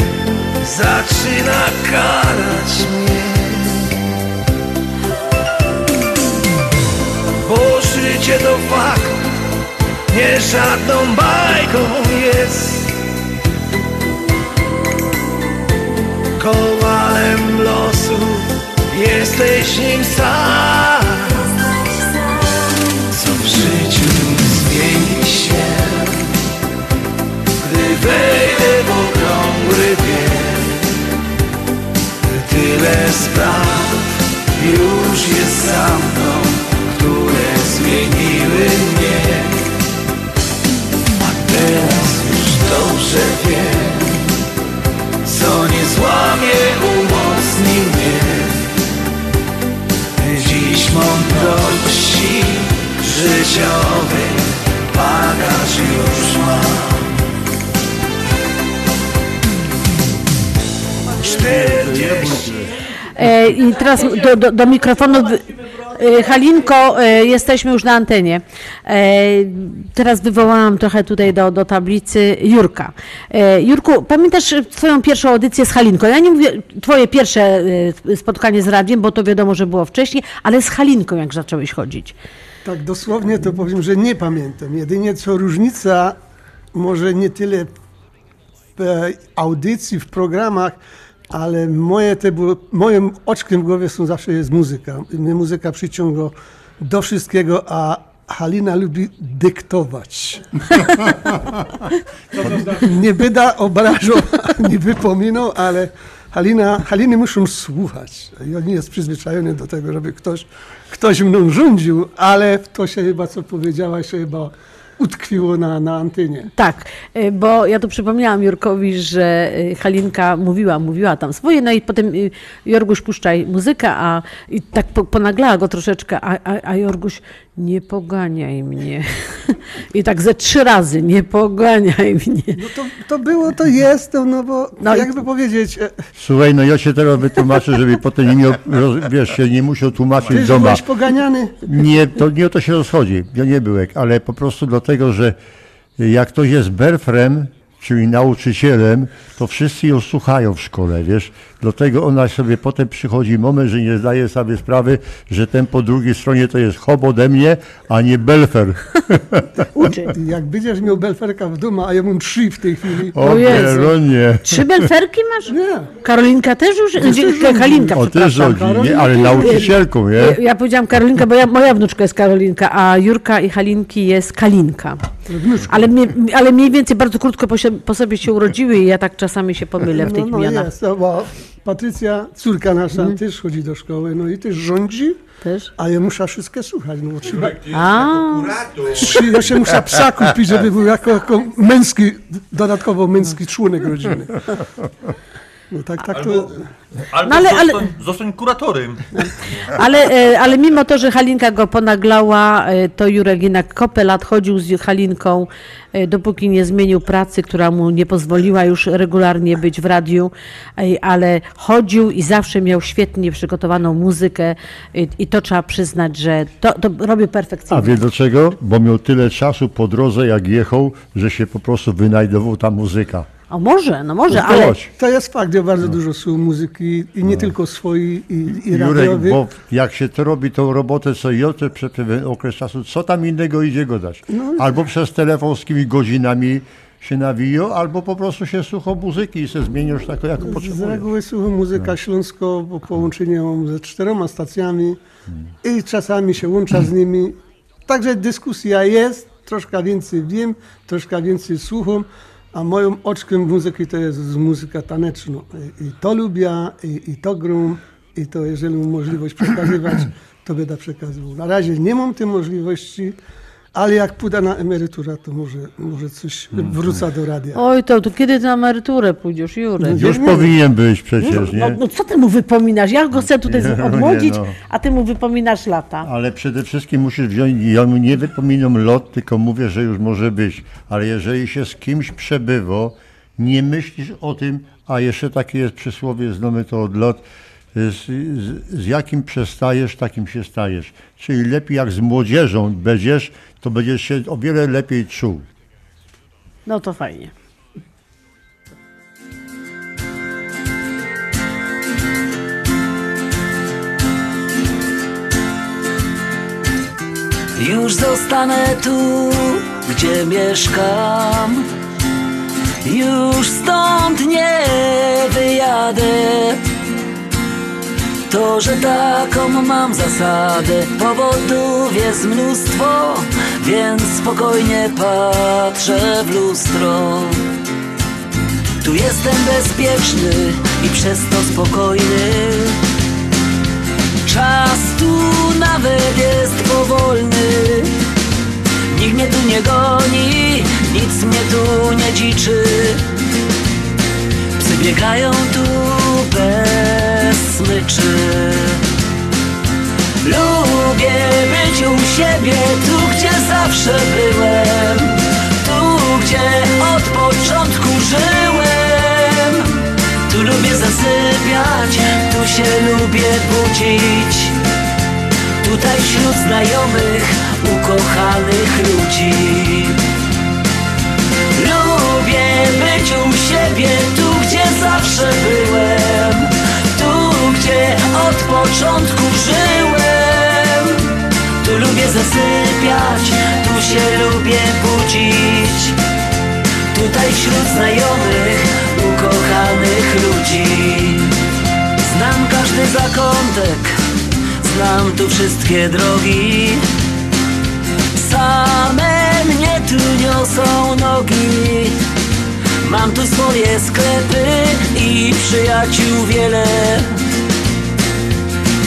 zaczyna karać mnie życie to fakt, nie żadną bajką jest. Kowalem losu jesteś nim sam. Co w życiu zmieni się Gdy wejdę w okrągły bieg Tyle spraw już jest za mną zmieniły mnie. A teraz już dobrze wiem Co nie złamie, umocni mnie. Dziś mądrości życiowych bagaż już mam.
Czterdzieści i teraz do, do, do mikrofonu e, Halinko, e, jesteśmy już na antenie. E, Teraz wywołałam trochę tutaj do, do tablicy Jurka. Jurku, pamiętasz Twoją pierwszą audycję z Halinką? Ja nie mówię Twoje pierwsze spotkanie z radiem, bo to wiadomo, że było wcześniej, ale z Halinką jak zacząłeś chodzić.
Tak dosłownie to powiem, że nie pamiętam. Jedynie co różnica, może nie tyle w e, audycji, w programach, ale moje te było, moim oczkiem w głowie są zawsze jest muzyka. Mnie muzyka przyciąga do wszystkiego, a Halina lubi dyktować. nie byda obrażał, nie wypominał, ale Halina, Haliny muszą słuchać. I nie jest przyzwyczajony do tego, żeby ktoś, ktoś mną rządził, ale to się chyba, co powiedziałaś, chyba utkwiło na, na.
Tak, y, bo ja tu przypomniałam Jurkowi, że y, Halinka mówiła, mówiła tam swoje, no i potem y, Jorguś puszczaj muzykę, a i tak po, ponaglała go troszeczkę, a, a, a Jorguś nie poganiaj mnie. I tak ze trzy razy, nie poganiaj mnie.
No to, to było, to jest, to, no bo
No i-
jakby powiedzieć, e,
Słuchaj, no ja się teraz wytłumaczę, żeby potem nie miał, wiesz, się nie musiał tłumaczyć
ty,
doma.
byłeś poganiany.
Nie, to nie o to się rozchodzi. Ja nie byłem, ale po prostu dlatego, że jak ktoś jest berfrem, czyli nauczycielem, to wszyscy ją słuchają w szkole, wiesz. Dlatego ona sobie potem przychodzi moment, że nie zdaje sobie sprawy, że ten po drugiej stronie to jest hob ode mnie, a nie belfer.
Uczy.
Jak będziesz miał belferka w domu, a ja mam trzy w tej chwili.
O, O Jezu. Pieronie.
Trzy belferki masz?
Nie.
Karolinka też już? Gdzie-. Halinka,
O, też rządzi, nie? Ale nauczycielką, nie?
Ja powiedziałam Karolinka, bo ja, moja wnuczka jest Karolinka, a Jurka i Halinki jest Kalinka. Ale, mnie, ale mniej więcej bardzo krótko po, się, po sobie się urodziły i ja tak czasami się pomylę w tych
no, no
imionach.
jest, no, bo Patrycja, córka nasza,
Mhm.
też chodzi do szkoły, no i też rządzi,
też?
a ja muszę wszystkie słuchać. No, bo trzeba,
A.
Trzy, ja się muszę psa kupić, żeby był jako, jako męski, dodatkowo męski członek rodziny. No tak, tak to...
Albo
No ale- ale-
zostań, zostań kuratorem.
Ale, e, ale mimo to, że Halinka go ponaglała, e, to Jurek jednak kopę lat chodził z Halinką, e, dopóki nie zmienił pracy, która mu nie pozwoliła już regularnie być w radiu, ale chodził i zawsze miał świetnie przygotowaną muzykę i to trzeba przyznać, że to, to robię
A
perfekcyjnie.
wie do czego? Bo miał tyle czasu po drodze, jak jechał, że się po prostu wynajdował ta muzyka.
A może, no może,
No
ale...
To jest fakt, ja bardzo dużo słucham muzyki i nie tylko swojej i, i
Jurek,
radiowej.
bo jak się to robi tą robotę co jutro przez pewien okres czasu, co tam innego idzie gadać?
No.
Albo przez telefon z jakimiś godzinami się nawiją, albo po prostu się słucha muzyki i się zmieniasz tak, jak
Z
potrzebujesz.
reguły słucham muzyka śląsko, bo połączenie mam ze czteroma stacjami i czasami się łącza z nimi. Także dyskusja jest, troszkę więcej wiem, troszkę więcej słucham, a moim oczkiem muzyki to jest muzyka taneczna. I, i to lubię, i, i to grum, i to jeżeli mam możliwość przekazywać, to będę przekazywał. Na razie nie mam tej możliwości, ale jak pójdę na emeryturę, to może, może coś wrócę do radia.
Oj, to, to kiedy ty na emeryturę pójdziesz, Jurek?
Już powinien być przecież,
No,
nie?
no co ty mu wypominasz? Ja go chcę tutaj
no
odmłodzić,
nie, no.
a ty mu wypominasz lata.
Ale przede wszystkim musisz wziąć, ja mu nie wypominam lot, tylko mówię, że już może być. Ale jeżeli się z kimś przebywa, nie myślisz o tym, a jeszcze takie jest przysłowie, znamy to od lot, z, z, z jakim przestajesz, takim się stajesz. Czyli lepiej jak z młodzieżą będziesz, to będziesz się o wiele lepiej czuł.
No to fajnie.
Już zostanę tu, gdzie mieszkam. Już stąd nie wyjadę. To, że taką mam zasadę, powodów jest mnóstwo, więc spokojnie patrzę w lustro. Tu jestem bezpieczny i przez to spokojny. Czas tu nawet jest powolny Nikt mnie tu nie goni, nic mnie tu nie dziczy Psy biegają tu bez smyczy. Lubię być u siebie, tu gdzie zawsze byłem. Tu gdzie od początku żyłem. Tu lubię zasypiać, tu się lubię budzić. Tutaj wśród znajomych, ukochanych ludzi. Lubię być u siebie, tu zasypiać, tu się lubię budzić. Tutaj wśród znajomych, ukochanych ludzi. Znam każdy zakątek, znam tu wszystkie drogi. Same mnie tu niosą nogi. Mam tu swoje sklepy i przyjaciół wiele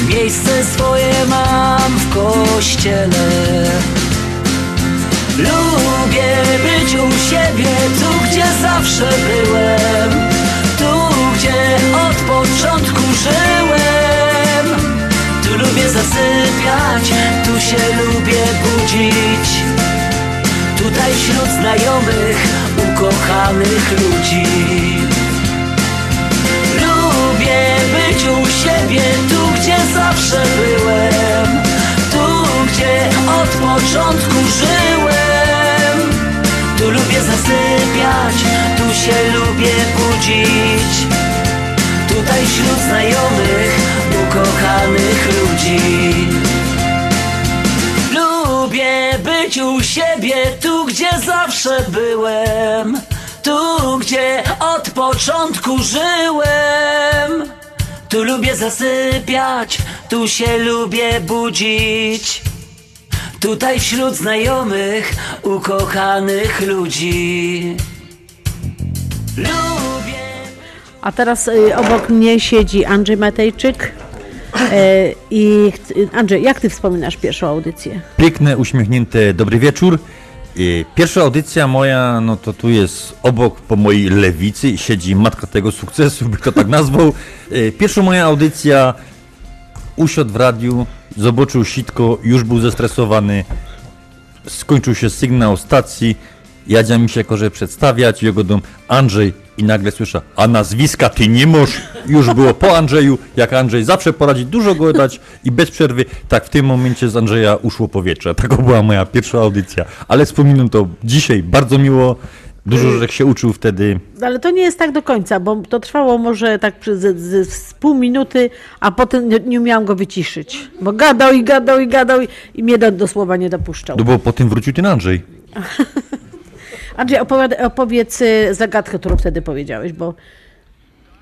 Miejsce swoje mam w kościele. Lubię być u siebie, tu gdzie zawsze byłem. Tu gdzie od początku żyłem. Tu lubię zasypiać, tu się lubię budzić. Tutaj wśród znajomych, ukochanych ludzi Lubię być u siebie, tu gdzie zawsze byłem Tu gdzie od początku żyłem. Tu lubię zasypiać, tu się lubię budzić. Tutaj wśród znajomych, ukochanych ludzi. Lubię być u siebie, tu gdzie zawsze byłem Tu gdzie od początku żyłem Tu lubię zasypiać, tu się lubię budzić Tutaj wśród znajomych, ukochanych ludzi
A teraz y, obok mnie siedzi Andrzej Matejczyk. E, I Andrzej, jak ty wspominasz pierwszą audycję?
Piękne, uśmiechnięte, dobry wieczór. I Pierwsza audycja moja, no to tu jest obok, po mojej lewicy siedzi matka tego sukcesu, by to tak nazwał. E, Pierwsza moja audycja, usiadł w radiu, zobaczył sitko, już był zestresowany, skończył się sygnał stacji, jadzia mi się korze przedstawiać, jego dom Andrzej i nagle słyszę, a nazwiska ty nie możesz. Już było po Andrzeju, jak Andrzej zawsze poradzi dużo go dać i bez przerwy, tak w tym momencie z Andrzeja uszło powietrze. Taka była moja pierwsza audycja, ale wspominam to dzisiaj bardzo miło, dużo rzeczy się uczył wtedy.
Ale to nie jest tak do końca, bo to trwało może tak przez z, z, z pół minuty, a potem nie, nie umiałam go wyciszyć. Bo gadał i gadał i gadał i, i mnie do, do słowa nie dopuszczał.
No bo potem wrócił ten Andrzej.
Andrzej, opowiada, opowiedz y, zagadkę, którą wtedy powiedziałeś, bo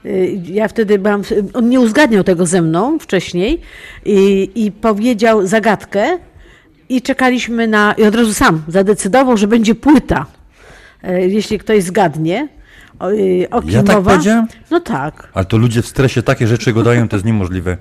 y, ja wtedy byłam, on nie uzgadniał tego ze mną wcześniej i, i powiedział zagadkę i czekaliśmy na, i od razu sam zadecydował, że będzie płyta, y, jeśli ktoś zgadnie. O, o kim
Ja tak
mowa.
powiedziałem?
No tak,
Ale to ludzie w stresie takie rzeczy go dają, to jest niemożliwe.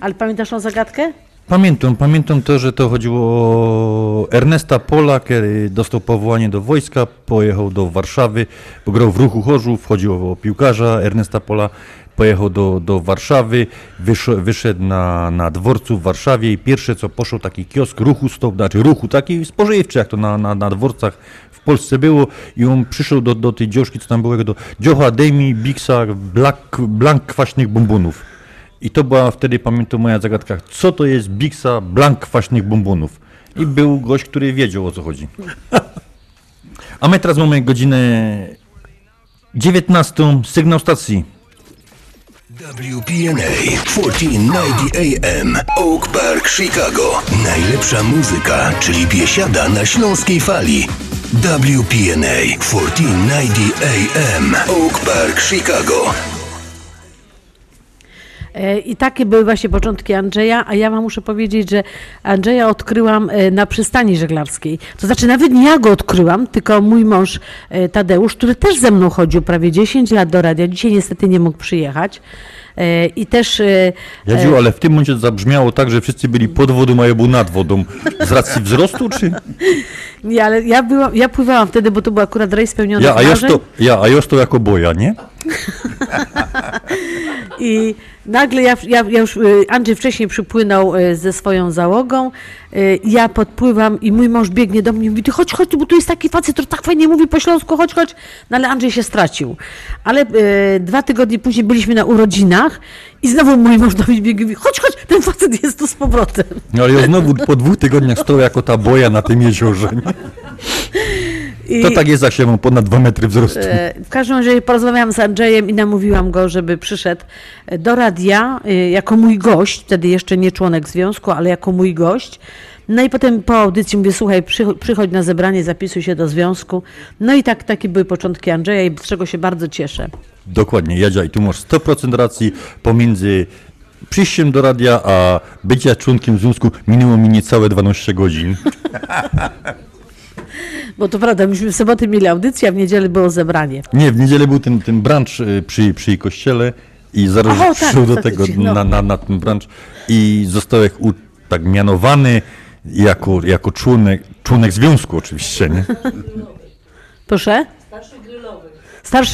ale pamiętasz tą zagadkę?
Pamiętam, pamiętam to, że to chodziło o Ernesta Pola, który dostał powołanie do wojska, pojechał do Warszawy, bo grał w ruchu Chorzów, chodziło o piłkarza Ernesta Pola, pojechał do, do Warszawy, wyszedł, na, na dworcu w Warszawie i pierwsze co poszło taki kiosk ruchu stop, znaczy ruchu taki spożywczy, jak to na, na, na dworcach w Polsce było i on przyszedł do, do tej dzioszki, co tam było, do dziocha, dej mi biksa, black, blank kwaśnych bombonów. I to była wtedy, pamiętam, moja zagadka, co to jest biksa, blank kwaśnych bombonów. I był gość, który wiedział o co chodzi. A my teraz mamy godzinę 19, sygnał stacji.
WPNA 1490 AM Oak Park, Chicago. Najlepsza muzyka, czyli biesiada na śląskiej fali. WPNA 1490 AM Oak Park, Chicago.
E, I takie były właśnie początki Andrzeja, a ja wam muszę powiedzieć, że Andrzeja odkryłam e, na przystani żeglarskiej. To znaczy nawet nie ja go odkryłam, tylko mój mąż e, Tadeusz, który też ze mną chodził prawie 10 lat do radia. Dzisiaj niestety nie mógł przyjechać. I też...
Jadziu, ale w tym momencie zabrzmiało tak, że wszyscy byli pod wodą, a ja był nad wodą. Z racji wzrostu, czy?
Nie, ale ja, byłam, ja pływałam wtedy, bo to był akurat rejs spełniony
Ja, a
marzeń.
Josto, ja, a Josto jako boja, nie?
I nagle ja, ja, ja już, y, Andrzej wcześniej przypłynął y, ze swoją załogą, y, ja podpływam i mój mąż biegnie do mnie i mówi, ty chodź, chodź, bo tu jest taki facet, który tak fajnie mówi po śląsku, chodź, chodź. No ale Andrzej się stracił. Ale y, dwa tygodnie później byliśmy na urodzinach i znowu mój mąż do mnie biegnie i mówi, chodź, chodź, ten facet jest tu z powrotem.
No ale ja znowu po dwóch tygodniach stoję jako ta boja na tym jeziorze. Nie?
I-
To tak jest, jak się mam ponad dwa metry wzrostu.
E, W każdym razie porozmawiałam z Andrzejem i namówiłam go, żeby przyszedł do radia e, jako mój gość, wtedy jeszcze nie członek związku, ale jako mój gość. No i potem po audycji mówię, słuchaj, przycho- przychodź na zebranie, zapisuj się do związku. No i tak, takie były początki Andrzeja i z czego się bardzo cieszę.
Dokładnie, Jadzia, i tu masz 100% racji pomiędzy przyjściem do radia, a bycia członkiem związku minęło mi niecałe 12 godzin.
Bo to prawda, myśmy w sobotę mieli audycję, a w niedzielę było zebranie.
Nie, w niedzielę był ten, ten brunch y, przy, przy jej kościele i zaraz
Aha, tak,
przyszedł do tego
no.
na, na, na ten brunch i zostałeś u, tak mianowany jako, jako członek, członek związku oczywiście, nie?
Proszę? Starszy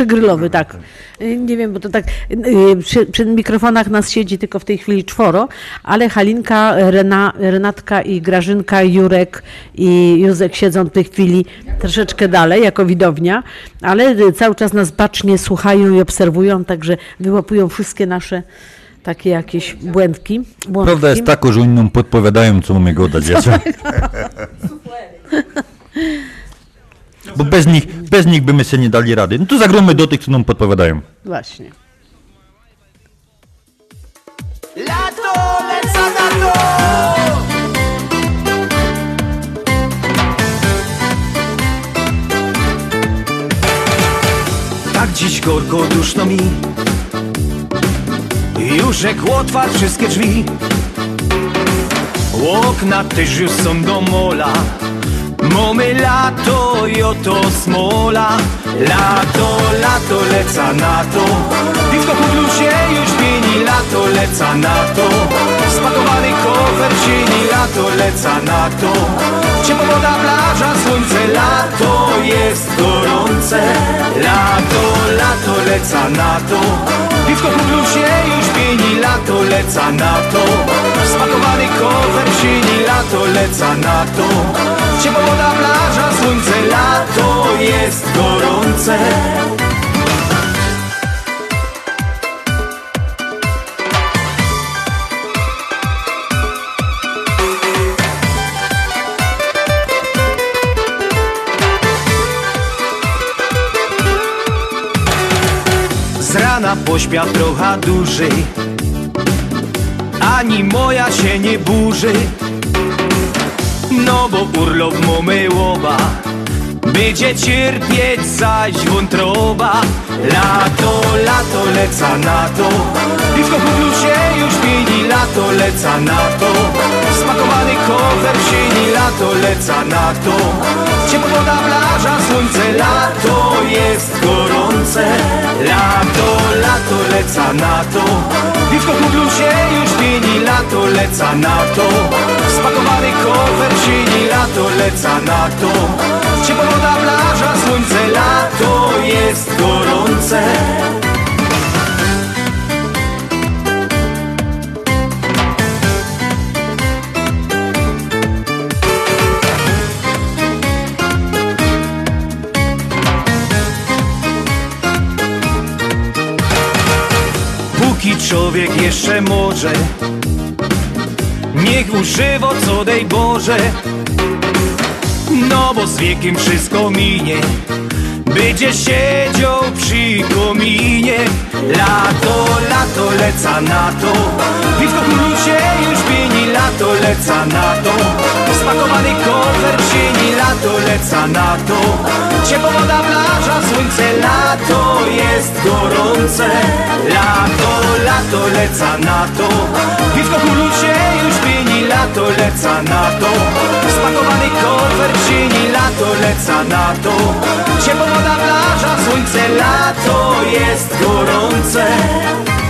grylowy, tak. Y, Nie wiem, bo to tak y, przy, przy mikrofonach nas siedzi tylko w tej chwili czworo, ale Halinka, Rena, Renatka i Grażynka, Jurek i Józek siedzą w tej chwili troszeczkę dalej jako widownia, ale y, cały czas nas bacznie słuchają i obserwują, także wyłapują wszystkie nasze takie jakieś błędki. błądki.
Prawda jest taka, że oni nam podpowiadają, co mamy gadać. Bo bez nich, bez nich byśmy sobie nie dali rady. No to zagromy do tych, co nam podpowiadają.
Właśnie.
Lato, lecę na to!
Tak dziś gorko duszno mi Już jak otwarł wszystkie drzwi Okna też już są do mola Mamy lato i oto smola. Lato, lato, leca na to. Piwko po bluzie już pieni Lato, leca na to. Spakowany kofer Lato, leca na to Ciepła woda, plaża, słońce Lato jest gorące. Lato, lato, leca na to. Piwko po bluzie już pieni Lato, leca na to. Spakowany kofer cieni Lato, leca na to. Ciepła woda, plaża, słońce Lato jest gorące pośpiał trochę dłużej Ani moja się nie burzy. No bo urlop mamy łoba. Będzie cierpieć zaś wątroba. Lato, lato, leca na to Piwko po bluzie już pieni Lato, leca na to. Spakowany kofer w sieni Lato, leca na to. Ciepła woda, plaża, słońce Lato jest gorące. Lato, lato, leca na to. Piwko po bluzie już pieni Lato, leca na to. Spakowany kofer w sieni Lato, leca na to. Ciepła woda, plaża, słońce Lato jest gorące człowiek jeszcze może. Niech używa co dej Boże. No bo z wiekiem wszystko minie. Będzie siedział przy kominie Lato, lato, leca na to. Piwko się już pieni Lato, leca na to. Spakowany kofer w sieni Lato, leca na to. Ciepła woda, plaża, słońce Lato jest gorące. Lato, lato, leca na to. Piwko się już pieni Lato, leca na to. Spakowany kofer w sieni Lato, leca na to. Ciepła woda, plaża, słońce Lato jest gorące
Najpiękniejszy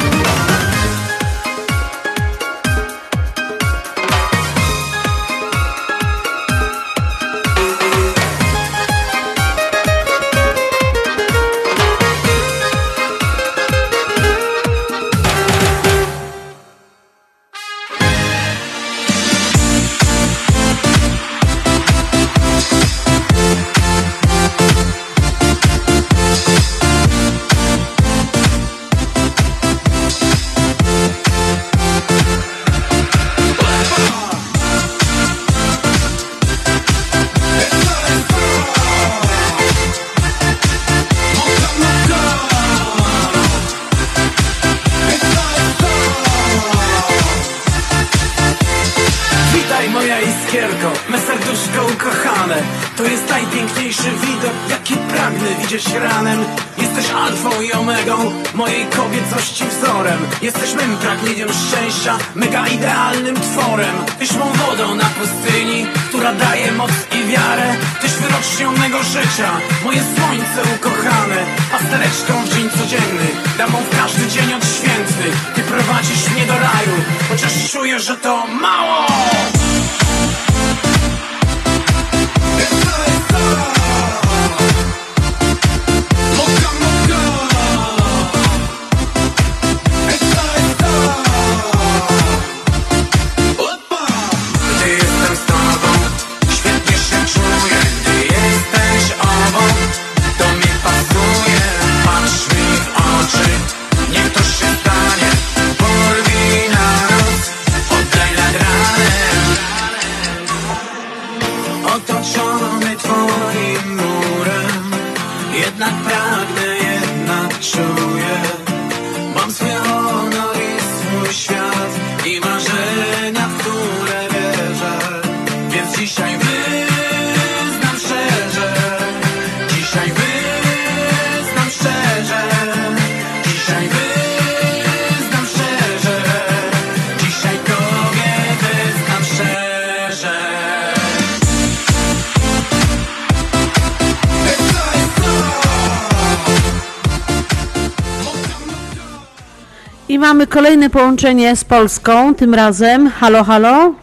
mamy kolejne połączenie z Polską, tym razem. Halo, halo.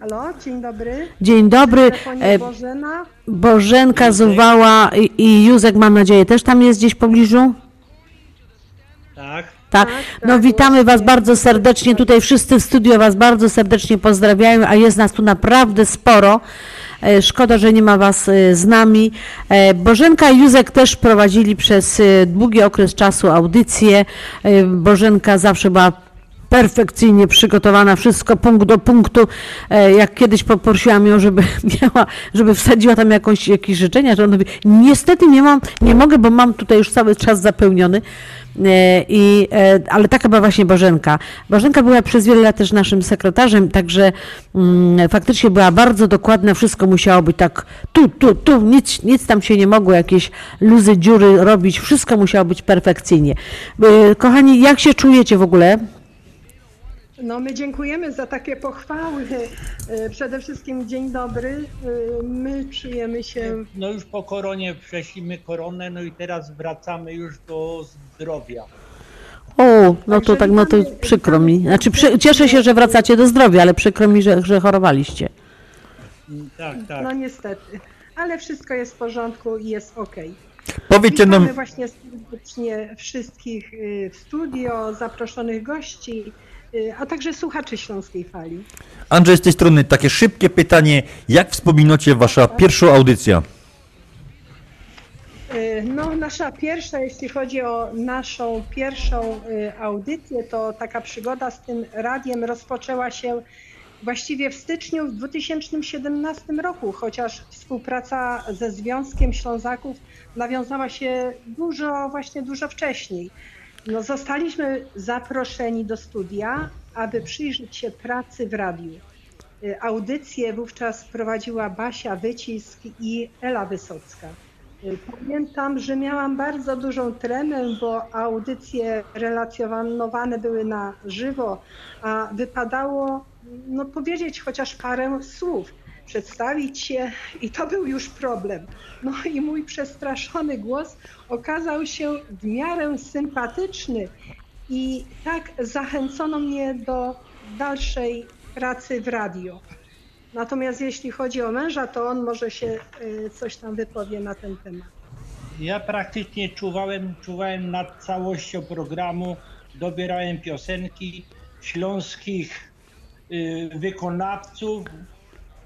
Halo, dzień dobry.
Dzień dobry. E,
Bożena.
Bożenka Zuwała i, i Józek, mam nadzieję, też tam jest gdzieś w pobliżu?
Tak.
Tak. No witamy Was bardzo serdecznie. Tutaj wszyscy w studio Was bardzo serdecznie pozdrawiają, a jest nas tu naprawdę sporo. E, Szkoda, że nie ma Was e, z nami. E, Bożenka i Józek też prowadzili przez długi okres czasu audycję. Bożenka zawsze była perfekcyjnie przygotowana, wszystko punkt do punktu. E, Jak kiedyś poprosiłam ją, żeby miała, żeby wsadziła tam jakąś, jakieś życzenia, to ona mówi, niestety nie mam, nie mogę, bo mam tutaj już cały czas zapełniony. E, I, e, ale taka była właśnie Bożenka. Bożenka była przez wiele lat też naszym sekretarzem, także mm, faktycznie była bardzo dokładna, wszystko musiało być tak tu, tu, tu, nic, nic tam się nie mogło, jakieś luzy, dziury robić, wszystko musiało być perfekcyjnie. Kochani, jak się czujecie w ogóle?
No my dziękujemy za takie pochwały. E, Przede wszystkim dzień dobry. E, My czujemy się
No już po koronie przeszliśmy koronę, no i teraz wracamy już do zdrowia.
O, no to tak, no to przykro mi. Znaczy, przy, cieszę się, że wracacie do zdrowia, ale przykro mi, że, że chorowaliście.
Tak, tak.
No niestety. Ale wszystko jest w porządku i jest ok.
Powiedzcie nam-
Witamy właśnie serdecznie wszystkich y, w studio, zaproszonych gości, a także słuchaczy Śląskiej Fali.
Andrzej, z tej strony takie szybkie pytanie. Jak wspominacie wasza pierwsza audycja?
Y, No, nasza pierwsza, jeśli chodzi o naszą pierwszą y, audycję, to taka przygoda z tym radiem rozpoczęła się właściwie w styczniu w 2017 roku, chociaż współpraca ze Związkiem Ślązaków nawiązała się dużo, właśnie dużo wcześniej. No, zostaliśmy zaproszeni do studia, aby przyjrzeć się pracy w radiu. Y, Audycję wówczas prowadziła Basia Wycisk i Ela Wysocka. Y, Pamiętam, że miałam bardzo dużą tremę, bo audycje relacjonowane były na żywo, a wypadało no, powiedzieć chociaż parę słów, przedstawić się i to był już problem. No i mój przestraszony głos okazał się w miarę sympatyczny i tak zachęcono mnie do dalszej pracy w radio. Natomiast jeśli chodzi o męża, to on może się y, coś tam wypowie na ten temat.
Ja praktycznie czuwałem, czuwałem nad całością programu, dobierałem piosenki śląskich y, wykonawców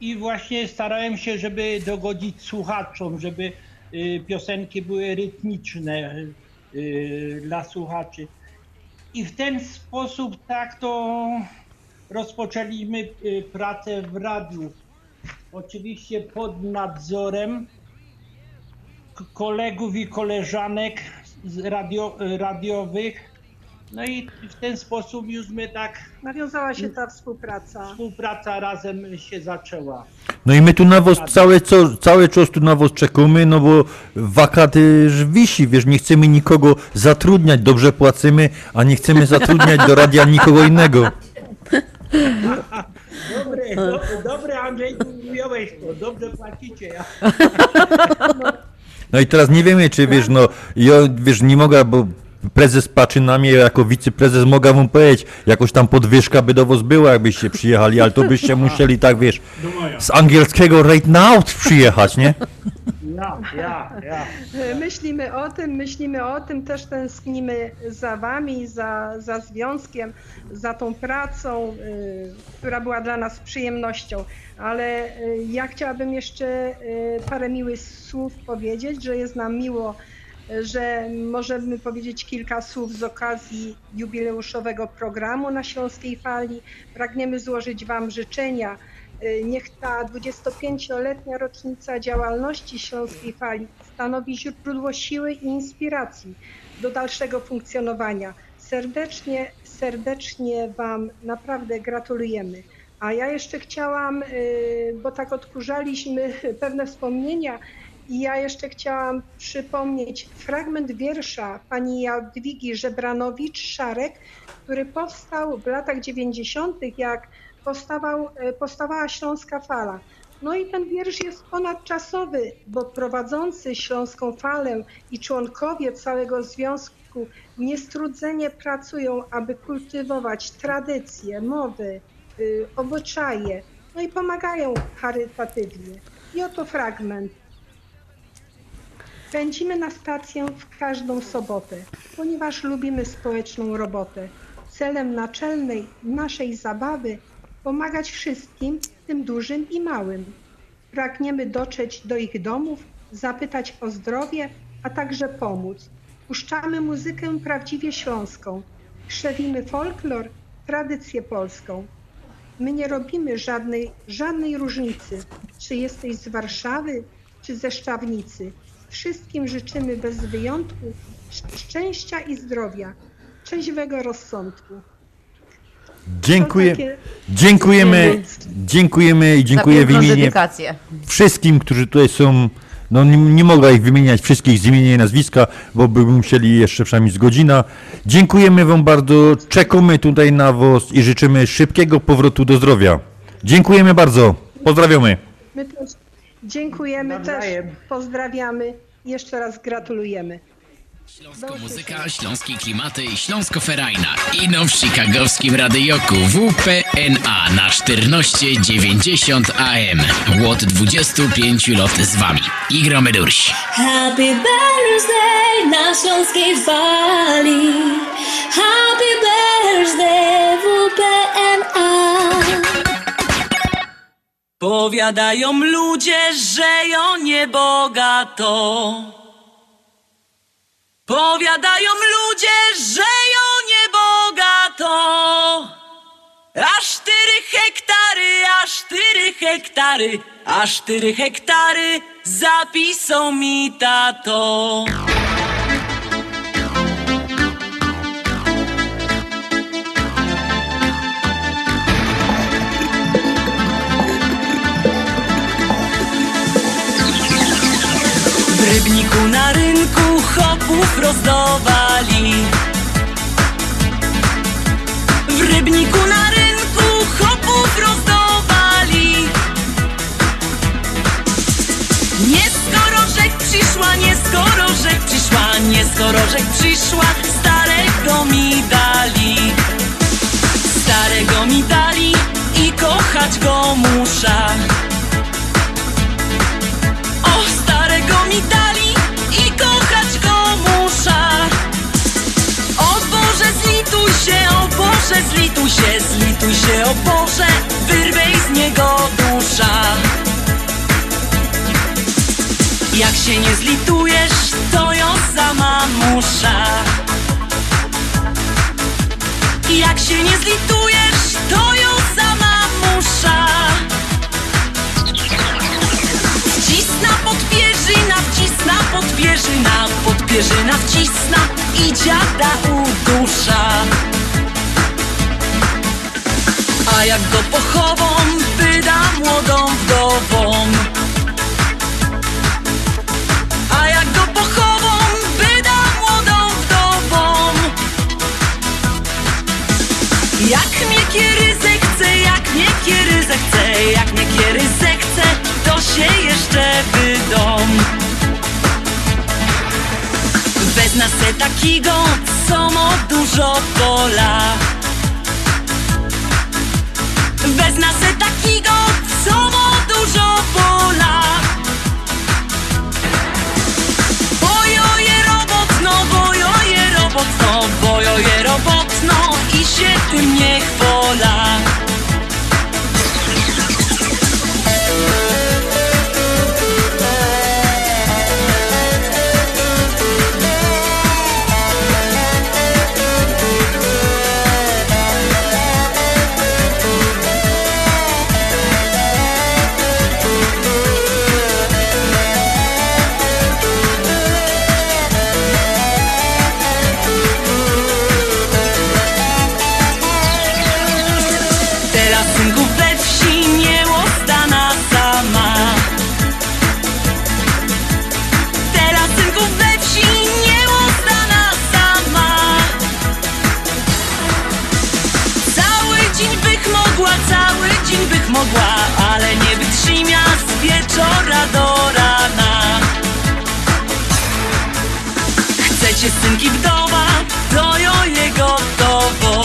i właśnie starałem się, żeby dogodzić słuchaczom, żeby y, piosenki były rytmiczne y, dla słuchaczy. I w ten sposób tak to rozpoczęliśmy y, pracę w radiu. Oczywiście pod nadzorem kolegów i koleżanek radio, radiowych No i w ten sposób już my tak...
Nawiązała się ta współpraca.
Współpraca razem się zaczęła.
No i my tu na was cały, co, cały czas tu na was czekamy, no bo wakaty już wisi, wiesz, nie chcemy nikogo zatrudniać, dobrze płacimy, a nie chcemy zatrudniać do radia nikogo innego.
Dobry, do, dobry Andrzej, ująłeś to, dobrze płacicie. Ja.
No i teraz nie wiemy, czy wiesz, no, ja, wiesz, nie mogę, bo prezes patrzy na mnie, jako wiceprezes mogę wam powiedzieć, jakoś tam podwyżka by do was była, jakbyście przyjechali, ale to byście musieli tak, wiesz, z angielskiego right now przyjechać, nie?
Ja, ja, ja.
Myślimy o tym, myślimy o tym, też tęsknimy za wami, za, za związkiem, za tą pracą, y, która była dla nas przyjemnością. Ale y, ja chciałabym jeszcze y, parę miłych słów powiedzieć, że jest nam miło, że możemy powiedzieć kilka słów z okazji jubileuszowego programu na Śląskiej Fali. Pragniemy złożyć wam życzenia. Y, Niech ta 25-letnia rocznica działalności Śląskiej Fali stanowi źródło siły i inspiracji do dalszego funkcjonowania. Serdecznie, serdecznie Wam naprawdę gratulujemy. A ja jeszcze chciałam, y, bo tak odkurzaliśmy pewne wspomnienia, i ja jeszcze chciałam przypomnieć fragment wiersza pani Jadwigi Żebranowicz-Szarek, który powstał w latach 90., jak powstawał, e, powstawała Śląska Fala. No i ten wiersz jest ponadczasowy, bo prowadzący Śląską Falę i członkowie całego związku niestrudzenie pracują, aby kultywować tradycje, mowy, y, obyczaje, no i pomagają charytatywnie. I oto fragment. Pędzimy na stację w każdą sobotę, ponieważ lubimy społeczną robotę. Celem naczelnej naszej zabawy pomagać wszystkim, tym dużym i małym. Pragniemy dotrzeć do ich domów, zapytać o zdrowie, a także pomóc. Puszczamy muzykę prawdziwie śląską, krzewimy folklor, tradycję polską. My nie robimy żadnej, żadnej różnicy, czy jesteś z Warszawy, czy ze Szczawnicy. Wszystkim życzymy bez wyjątku szczęścia i zdrowia, trzeźwego rozsądku.
Dziękuję,
takie-
dziękujemy, dziękujemy i dziękuję w imieniu
dedykację.
wszystkim, którzy tutaj są. No nie, nie mogę ich wymieniać wszystkich z imienia i nazwiska, bo by musieli jeszcze przynajmniej z godzina. Dziękujemy Wam bardzo, czekamy tutaj na Was i życzymy szybkiego powrotu do zdrowia. Dziękujemy bardzo, pozdrawiamy.
My też dziękujemy, też pozdrawiamy, jeszcze raz gratulujemy.
Śląsko muzyka, śląskie klimaty i śląsko-ferajna. Ino w chicagowskim radioku WPNA na 1490 AM. Łot 25 lat z wami. I gromy durś.
Happy birthday na śląskiej fali. Happy birthday WPNA.
Powiadają ludzie, że ją niebogato. Powiadają ludzie, że ją niebogato. Aż cztery hektary, aż cztery hektary, aż cztery hektary zapisał mi tato. W rybniku na rynku chopów rozdawali. W rybniku na rynku chopów rozdawali. Nie skoro rzek przyszła, nie skoro rzek przyszła Nie skoro rzek przyszła, starego mi dali. Starego mi dali i kochać go muszę i kochać go muszę. O Boże, zlituj się, o Boże, zlituj się, zlituj się, o Boże, wyrwej z niego dusza. Jak się nie zlitujesz, to ją sama muszę. Jak się nie zlitujesz, to ją sama muszę. Wcisna pod pierzyna, wcisna pod pierzyna, pod pierzyna wcisna i dziada udusza. A jak go pochową, wyda młodą wdową. A jak go pochową, wyda młodą wdową. Jak mnie kieryzę chce, jak mnie kieryzę chce, jak mnie kieryzę chce, się jeszcze wydom. Wezna se takiego, ma dużo pola. Wezna se takiego, ma dużo pola. Bojoje robotno, bojoje robotno, bojoje robotno i się tym nie chwola. Wieczora do rana. Chcecie synki wdowa, to jo jego gotowo.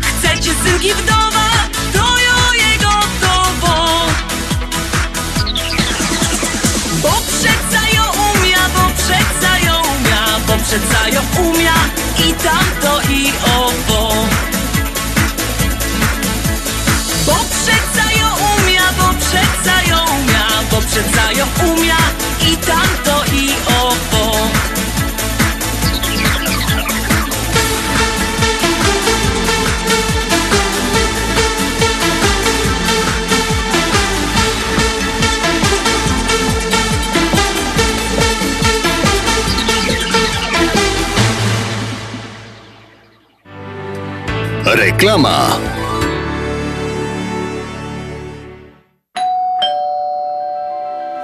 Chcecie synki wdowa, to jo jego gotowo. Bo przeca ją umia, bo przeca ją umia, bo przeca ją umia i tamto i owo. Umia, bo przeca ją umia i tamto i owo.
Reklama.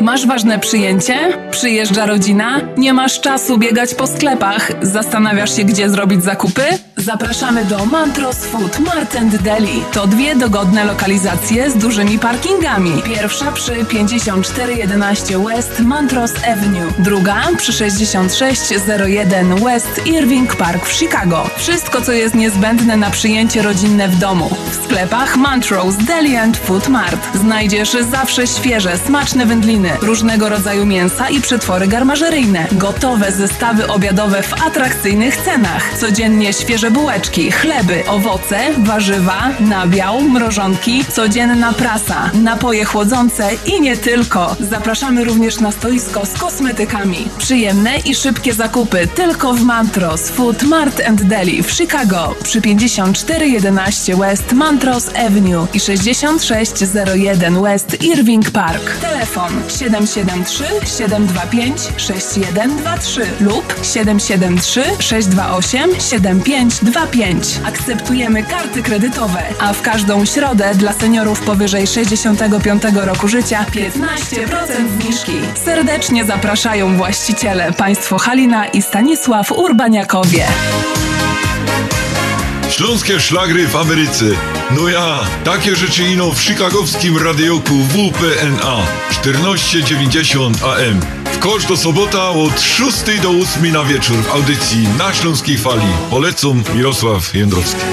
Masz ważne przyjęcie? Przyjeżdża rodzina? Nie masz czasu biegać po sklepach? Zastanawiasz się, gdzie zrobić zakupy? Zapraszamy do Mantros Food Mart and Deli. To dwie dogodne lokalizacje z dużymi parkingami. Pierwsza przy 5411 West Mantros Avenue. Druga przy 6601 West Irving Park w Chicago. Wszystko, co jest niezbędne na przyjęcie rodzinne w domu. W sklepach Montrose Deli and Food Mart znajdziesz zawsze świeże, smaczne wędliny, różnego rodzaju mięsa i przetwory garmażeryjne, gotowe zestawy obiadowe w atrakcyjnych cenach, codziennie świeże bułeczki, chleby, owoce, warzywa, nabiał, mrożonki, codzienna prasa, napoje chłodzące i nie tylko. Zapraszamy również na stoisko z kosmetykami. Przyjemne i szybkie zakupy tylko w Mantros Food Mart and Deli w Chicago przy 5411 West Mantros Avenue i 6601 West Irving Park. Telefon 773 725 6123 lub 773 628 7525. Akceptujemy karty kredytowe, a w każdą środę dla seniorów powyżej 65 roku życia 15% zniżki. Serdecznie zapraszają właściciele państwo Halina i Stanisław Urbaniakowie.
Śląskie szlagry w Ameryce. No ja, takie rzeczy ino w chicagowskim radioku WPNA 1490 AM. W kosz do sobota od 6 do 8 na wieczór w audycji na Śląskiej Fali. Polecam Mirosław Jędrowski.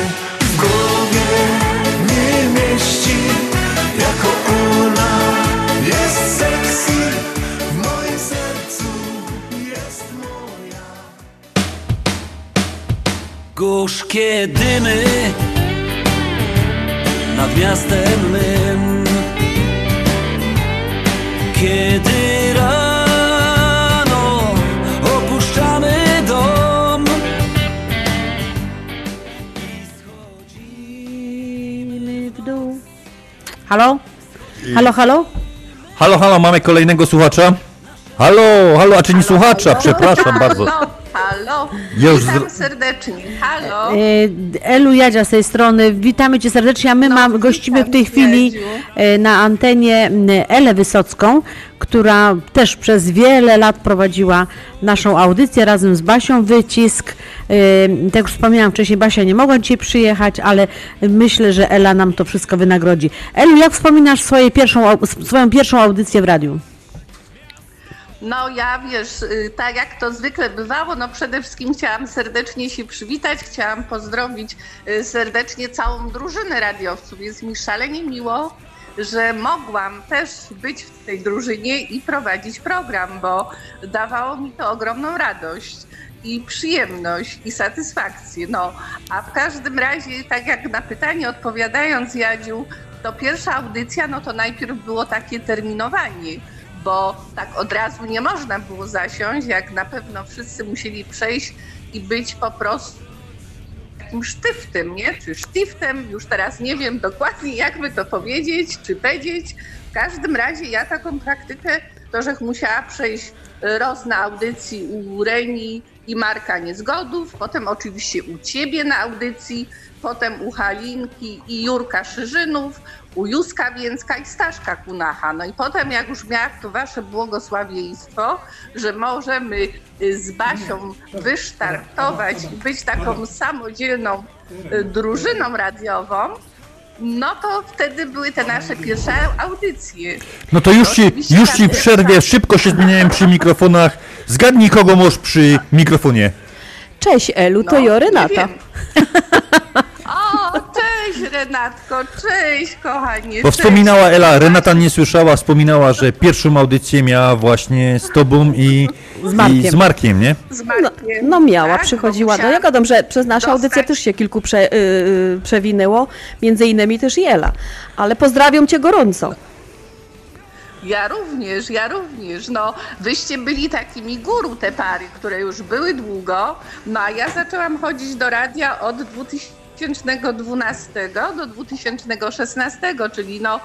Gorzkie dymy nad miastem mym Kiedy rano opuszczamy dom
w dół. Halo? Halo, halo?
Halo, halo, mamy kolejnego słuchacza. Halo, halo, a czy nie słuchacza? Przepraszam bardzo.
Halo,
już
Witam serdecznie. Halo.
E, Elu Jadzia z tej strony, witamy Cię serdecznie, a my mam, gościmy w tej chwili e, na antenie Elę Wysocką, która też przez wiele lat prowadziła naszą audycję razem z Basią Wycisk. E, Tak jak już wspomniałam wcześniej, Basia nie mogła dzisiaj przyjechać, ale myślę, że Ela nam to wszystko wynagrodzi. Elu, jak wspominasz swoje pierwszą, swoją pierwszą audycję w radiu?
No ja wiesz, y, tak jak to zwykle bywało, no przede wszystkim chciałam serdecznie się przywitać, chciałam pozdrowić y, serdecznie całą drużynę radiowców. Jest mi szalenie miło, że mogłam też być w tej drużynie i prowadzić program, bo dawało mi to ogromną radość i przyjemność i satysfakcję. No, a w każdym razie, tak jak na pytanie odpowiadając, Jadziu, to pierwsza audycja, no to najpierw było takie terminowanie bo tak od razu nie można było zasiąść, jak na pewno wszyscy musieli przejść i być po prostu takim sztyftem, nie? Czy sztiftem, już teraz nie wiem dokładnie jak by to powiedzieć, czy powiedzieć. W każdym razie ja taką praktykę to, że musiała przejść roz na audycji u Reni i Marka Niezgodów, potem oczywiście u Ciebie na audycji, potem u Halinki i Jurka Szyżynów, u Józka Więcka i Staszka Kunacha. No i potem jak już miałam to Wasze błogosławieństwo, że możemy y, z Basią wystartować i być taką samodzielną y, drużyną radiową, no to wtedy były te nasze pierwsze audycje.
No to już ci, już ci przerwie, szybko się zmieniałem przy mikrofonach. Zgadnij kogo masz przy mikrofonie.
Cześć Elu, to
No,
ja
Renatko, cześć kochanie.
Bo
cześć.
wspominała Ela, Renata nie słyszała, wspominała, że pierwszą audycję miała właśnie z tobą i
Z Markiem.
I z Markiem nie?
Z
No,
Markiem,
no miała,
tak,
przychodziła.
bo
No ja
musiałam
gadam, że przez naszą
dostać-
audycję też się kilku prze, y, y, przewinęło, między innymi też Jela. Ale pozdrawiam cię gorąco.
Ja również, ja również. No, wyście byli takimi guru te pary, które już były długo. No a ja zaczęłam chodzić do radia od 2012 do 2016, czyli no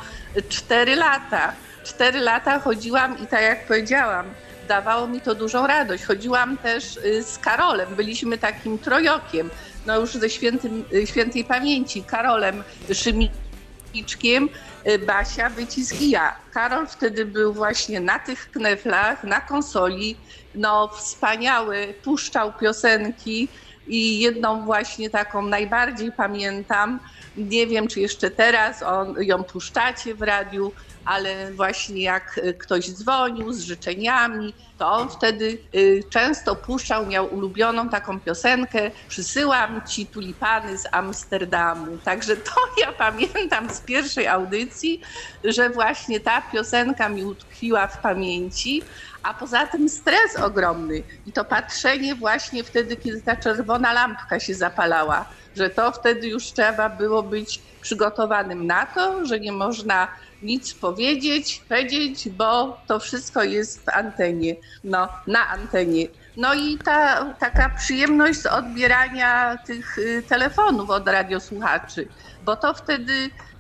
4 lata. 4 lata chodziłam i tak jak powiedziałam, dawało mi to dużą radość. Chodziłam też y, z Karolem, byliśmy takim trojokiem, no już ze świętym, y, świętej pamięci, Karolem Szymiczkiem, y, Basia, Wycisk i ja. Karol wtedy był właśnie na tych kneflach, na konsoli, no wspaniały, puszczał piosenki i jedną właśnie taką najbardziej pamiętam, nie wiem czy jeszcze teraz on, ją puszczacie w radiu, ale właśnie jak y, ktoś dzwonił z życzeniami, to on wtedy y, często puszczał, miał ulubioną taką piosenkę Przysyłam ci tulipany z Amsterdamu. Także to ja pamiętam z pierwszej audycji, że właśnie ta piosenka mi utkwiła w pamięci. A poza tym stres ogromny i to patrzenie właśnie wtedy, kiedy ta czerwona lampka się zapalała, że to wtedy już trzeba było być przygotowanym na to, że nie można nic powiedzieć, powiedzieć, bo to wszystko jest w antenie, no, na antenie. No i ta taka przyjemność z odbierania tych y, telefonów od radiosłuchaczy, bo to wtedy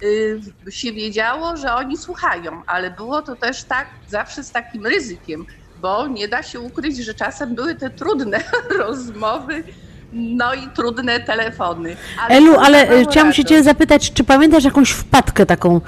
y, się wiedziało, że oni słuchają, ale było to też tak zawsze z takim ryzykiem, bo nie da się ukryć, że czasem były te trudne rozmowy, no i trudne telefony.
Elu, ale y, chciałam się cię zapytać, czy pamiętasz jakąś wpadkę taką?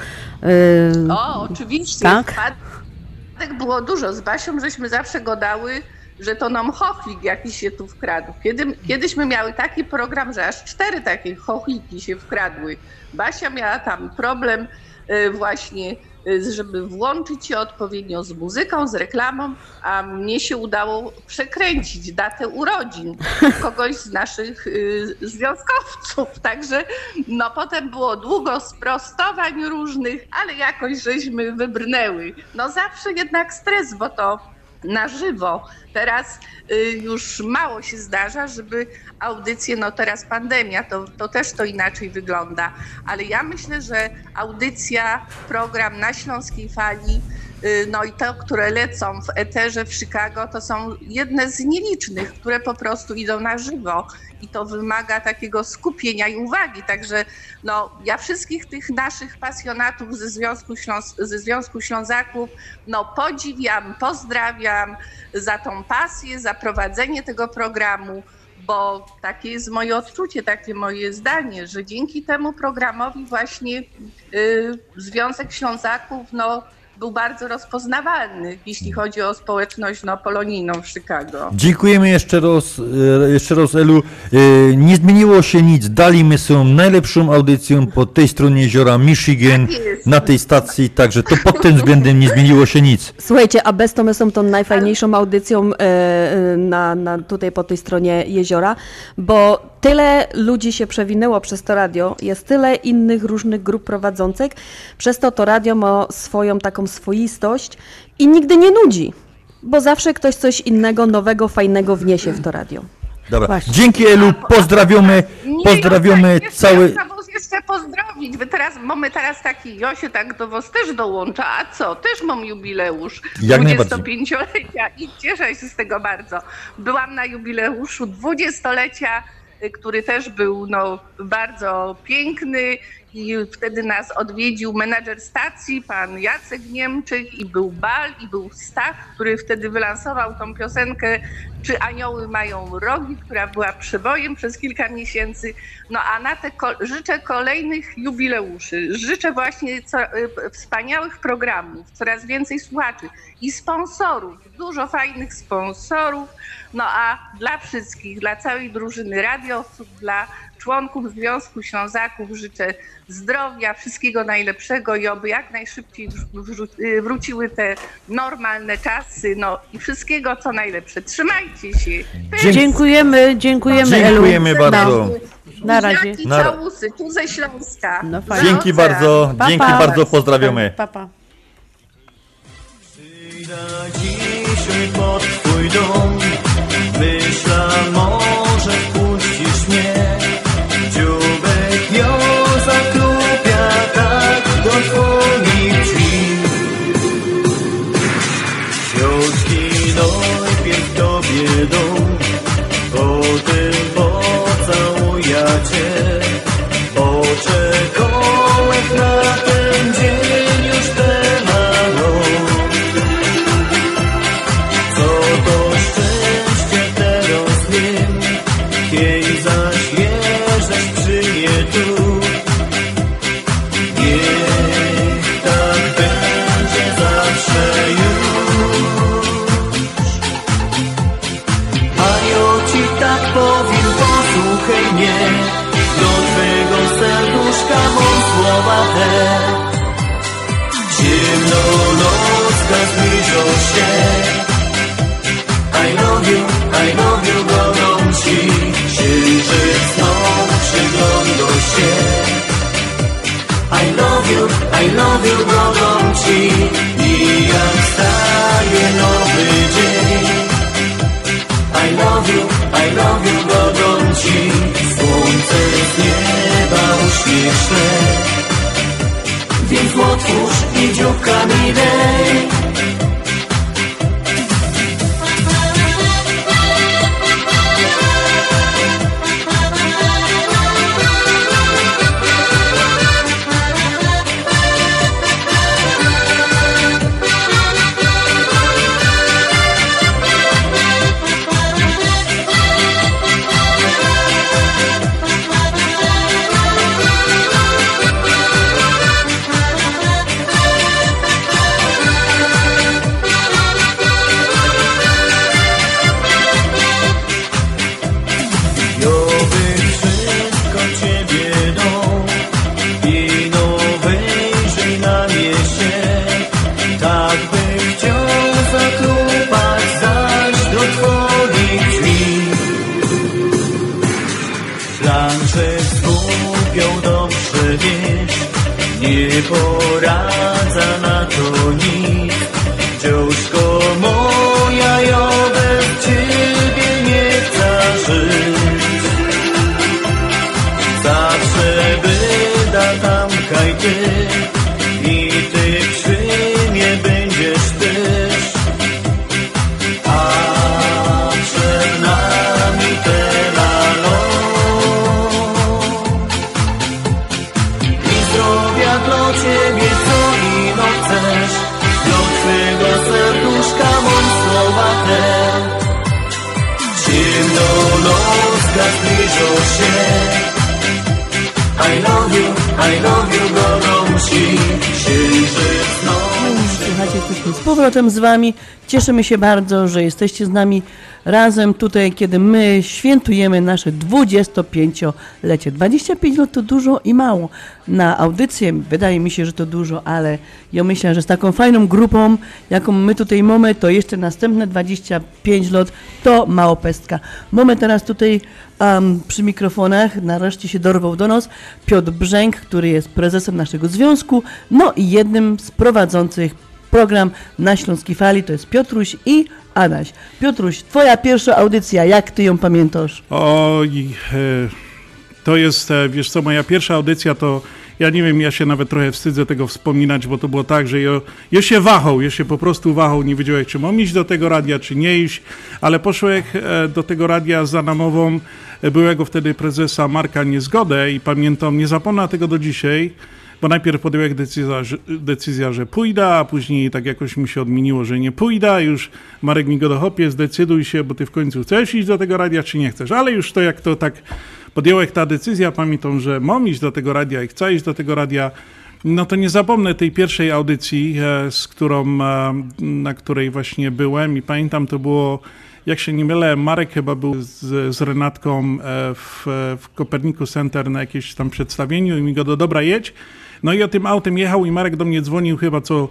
y,
O, oczywiście.
Tak?
Wpadek było dużo. Z Basią żeśmy zawsze godały, że to nam chochlik jakiś się tu wkradł. Kiedy, kiedyśmy miały taki program, że aż cztery takie chochliki się wkradły. Basia miała tam problem y, właśnie, y, żeby włączyć się odpowiednio z muzyką, z reklamą, a mnie się udało przekręcić datę urodzin kogoś z naszych y, związkowców. Także no potem było długo sprostowań różnych, ale jakoś żeśmy wybrnęły. No zawsze jednak stres, bo to na żywo. Teraz y, już mało się zdarza, żeby audycje, no teraz pandemia, to, to też to inaczej wygląda, ale ja myślę, że audycja, program na Śląskiej Fali, no i to, które lecą w eterze w Chicago, to są jedne z nielicznych, które po prostu idą na żywo i to wymaga takiego skupienia i uwagi. Także no, ja wszystkich tych naszych pasjonatów ze Związku, Śląs- ze Związku Ślązaków no, podziwiam, pozdrawiam za tą pasję, za prowadzenie tego programu, bo takie jest moje odczucie, takie moje zdanie, że dzięki temu programowi właśnie y, Związek Ślązaków no, był bardzo rozpoznawalny, jeśli chodzi o społeczność no, polonijną w Chicago.
Dziękujemy jeszcze raz, e, jeszcze raz Elu. E, Nie zmieniło się nic. Dalej my są najlepszą audycją po tej stronie jeziora Michigan
Tak
na tej stacji, także to pod tym względem nie zmieniło się nic.
Słuchajcie, a bez to my są tą najfajniejszą audycją e, na, na tutaj po tej stronie jeziora, bo tyle ludzi się przewinęło przez to radio, jest tyle innych różnych grup prowadzących, przez to to radio ma swoją taką swoistość i nigdy nie nudzi, bo zawsze ktoś coś innego, nowego, fajnego wniesie w to radio.
Dobra. Dzięki Elu, pozdrawiamy,
Nie,
pozdrawiamy
jeszcze
cały...
Jeszcze pozdrowić. Wy teraz, mamy teraz taki, Josiu tak do was też dołącza, a co? Też mam jubileusz
Jak najbardziej.
25-lecia i cieszę się z tego bardzo. Byłam na jubileuszu 20-lecia, y, który też był no, bardzo piękny i wtedy nas odwiedził menadżer stacji, pan Jacek Niemczyk i był bal i był Stach, który wtedy wylansował tą piosenkę Czy anioły mają rogi, która była przebojem przez kilka miesięcy. No a na te ko- życzę kolejnych jubileuszy. Życzę właśnie co, y, wspaniałych programów, coraz więcej słuchaczy i sponsorów, dużo fajnych sponsorów. No a dla wszystkich, dla całej drużyny radiowców, dla członków Związku Ślązaków życzę zdrowia, wszystkiego najlepszego i oby jak najszybciej y, wróciły te normalne czasy, no i wszystkiego co najlepsze. Trzymajcie się.
Dziękujemy, dziękujemy Elu.
Dziękujemy bardzo.
Na razie.
Na-
całusy, tu ze Śląska.
No
Dzięki bardzo,
Pa,
dzięki
pa.
bardzo, pozdrawiamy.
Pa, pa.
Dzisiaj pod twój dom Myślę, może puścisz
Wami. Cieszymy się bardzo, że jesteście z nami razem tutaj, kiedy my świętujemy nasze 25-lecie. 25 lat to dużo i mało. Na audycję wydaje mi się, że to dużo, ale ja myślę, że z taką fajną grupą, jaką my tutaj mamy, to jeszcze następne 25 lat to mało pestka. Mamy teraz tutaj um, przy mikrofonach, nareszcie się dorwał do nas, Piotr Brzęk, który jest prezesem naszego związku, no i jednym z prowadzących program na Śląskiej Fali, to jest Piotruś i Adaś. Piotruś, twoja pierwsza audycja, jak ty ją pamiętasz?
Oj, e, to jest, e, wiesz co, moja pierwsza audycja to, ja nie wiem, ja się nawet trochę wstydzę tego wspominać, bo to było tak, że ja, ja się wahał, ja się po prostu wahał, nie wiedziałem, czy mam iść do tego radia, czy nie iść, ale poszłem do tego radia za namową e, byłego wtedy prezesa Marka Niezgodę i pamiętam, nie zapomnę tego do dzisiaj, bo najpierw podjąłem decyzja, że, decyzja, że pójdę, a później tak jakoś mi się odmieniło, że nie pójdę. Już Marek mi go dochopie, zdecyduj się, bo ty w końcu chcesz iść do tego radia, czy nie chcesz. Ale już to jak to tak podjąłem ta decyzja, pamiętam, że mam iść do tego radia i chcę iść do tego radia, no to nie zapomnę tej pierwszej audycji, e, z którą, e, na której właśnie byłem i pamiętam, to było jak się nie mylę, Marek chyba był z, z Renatką e, w, w Koperniku Center na jakimś tam przedstawieniu i mi go do dobra jedź. No i o tym autem jechał i Marek do mnie dzwonił chyba co,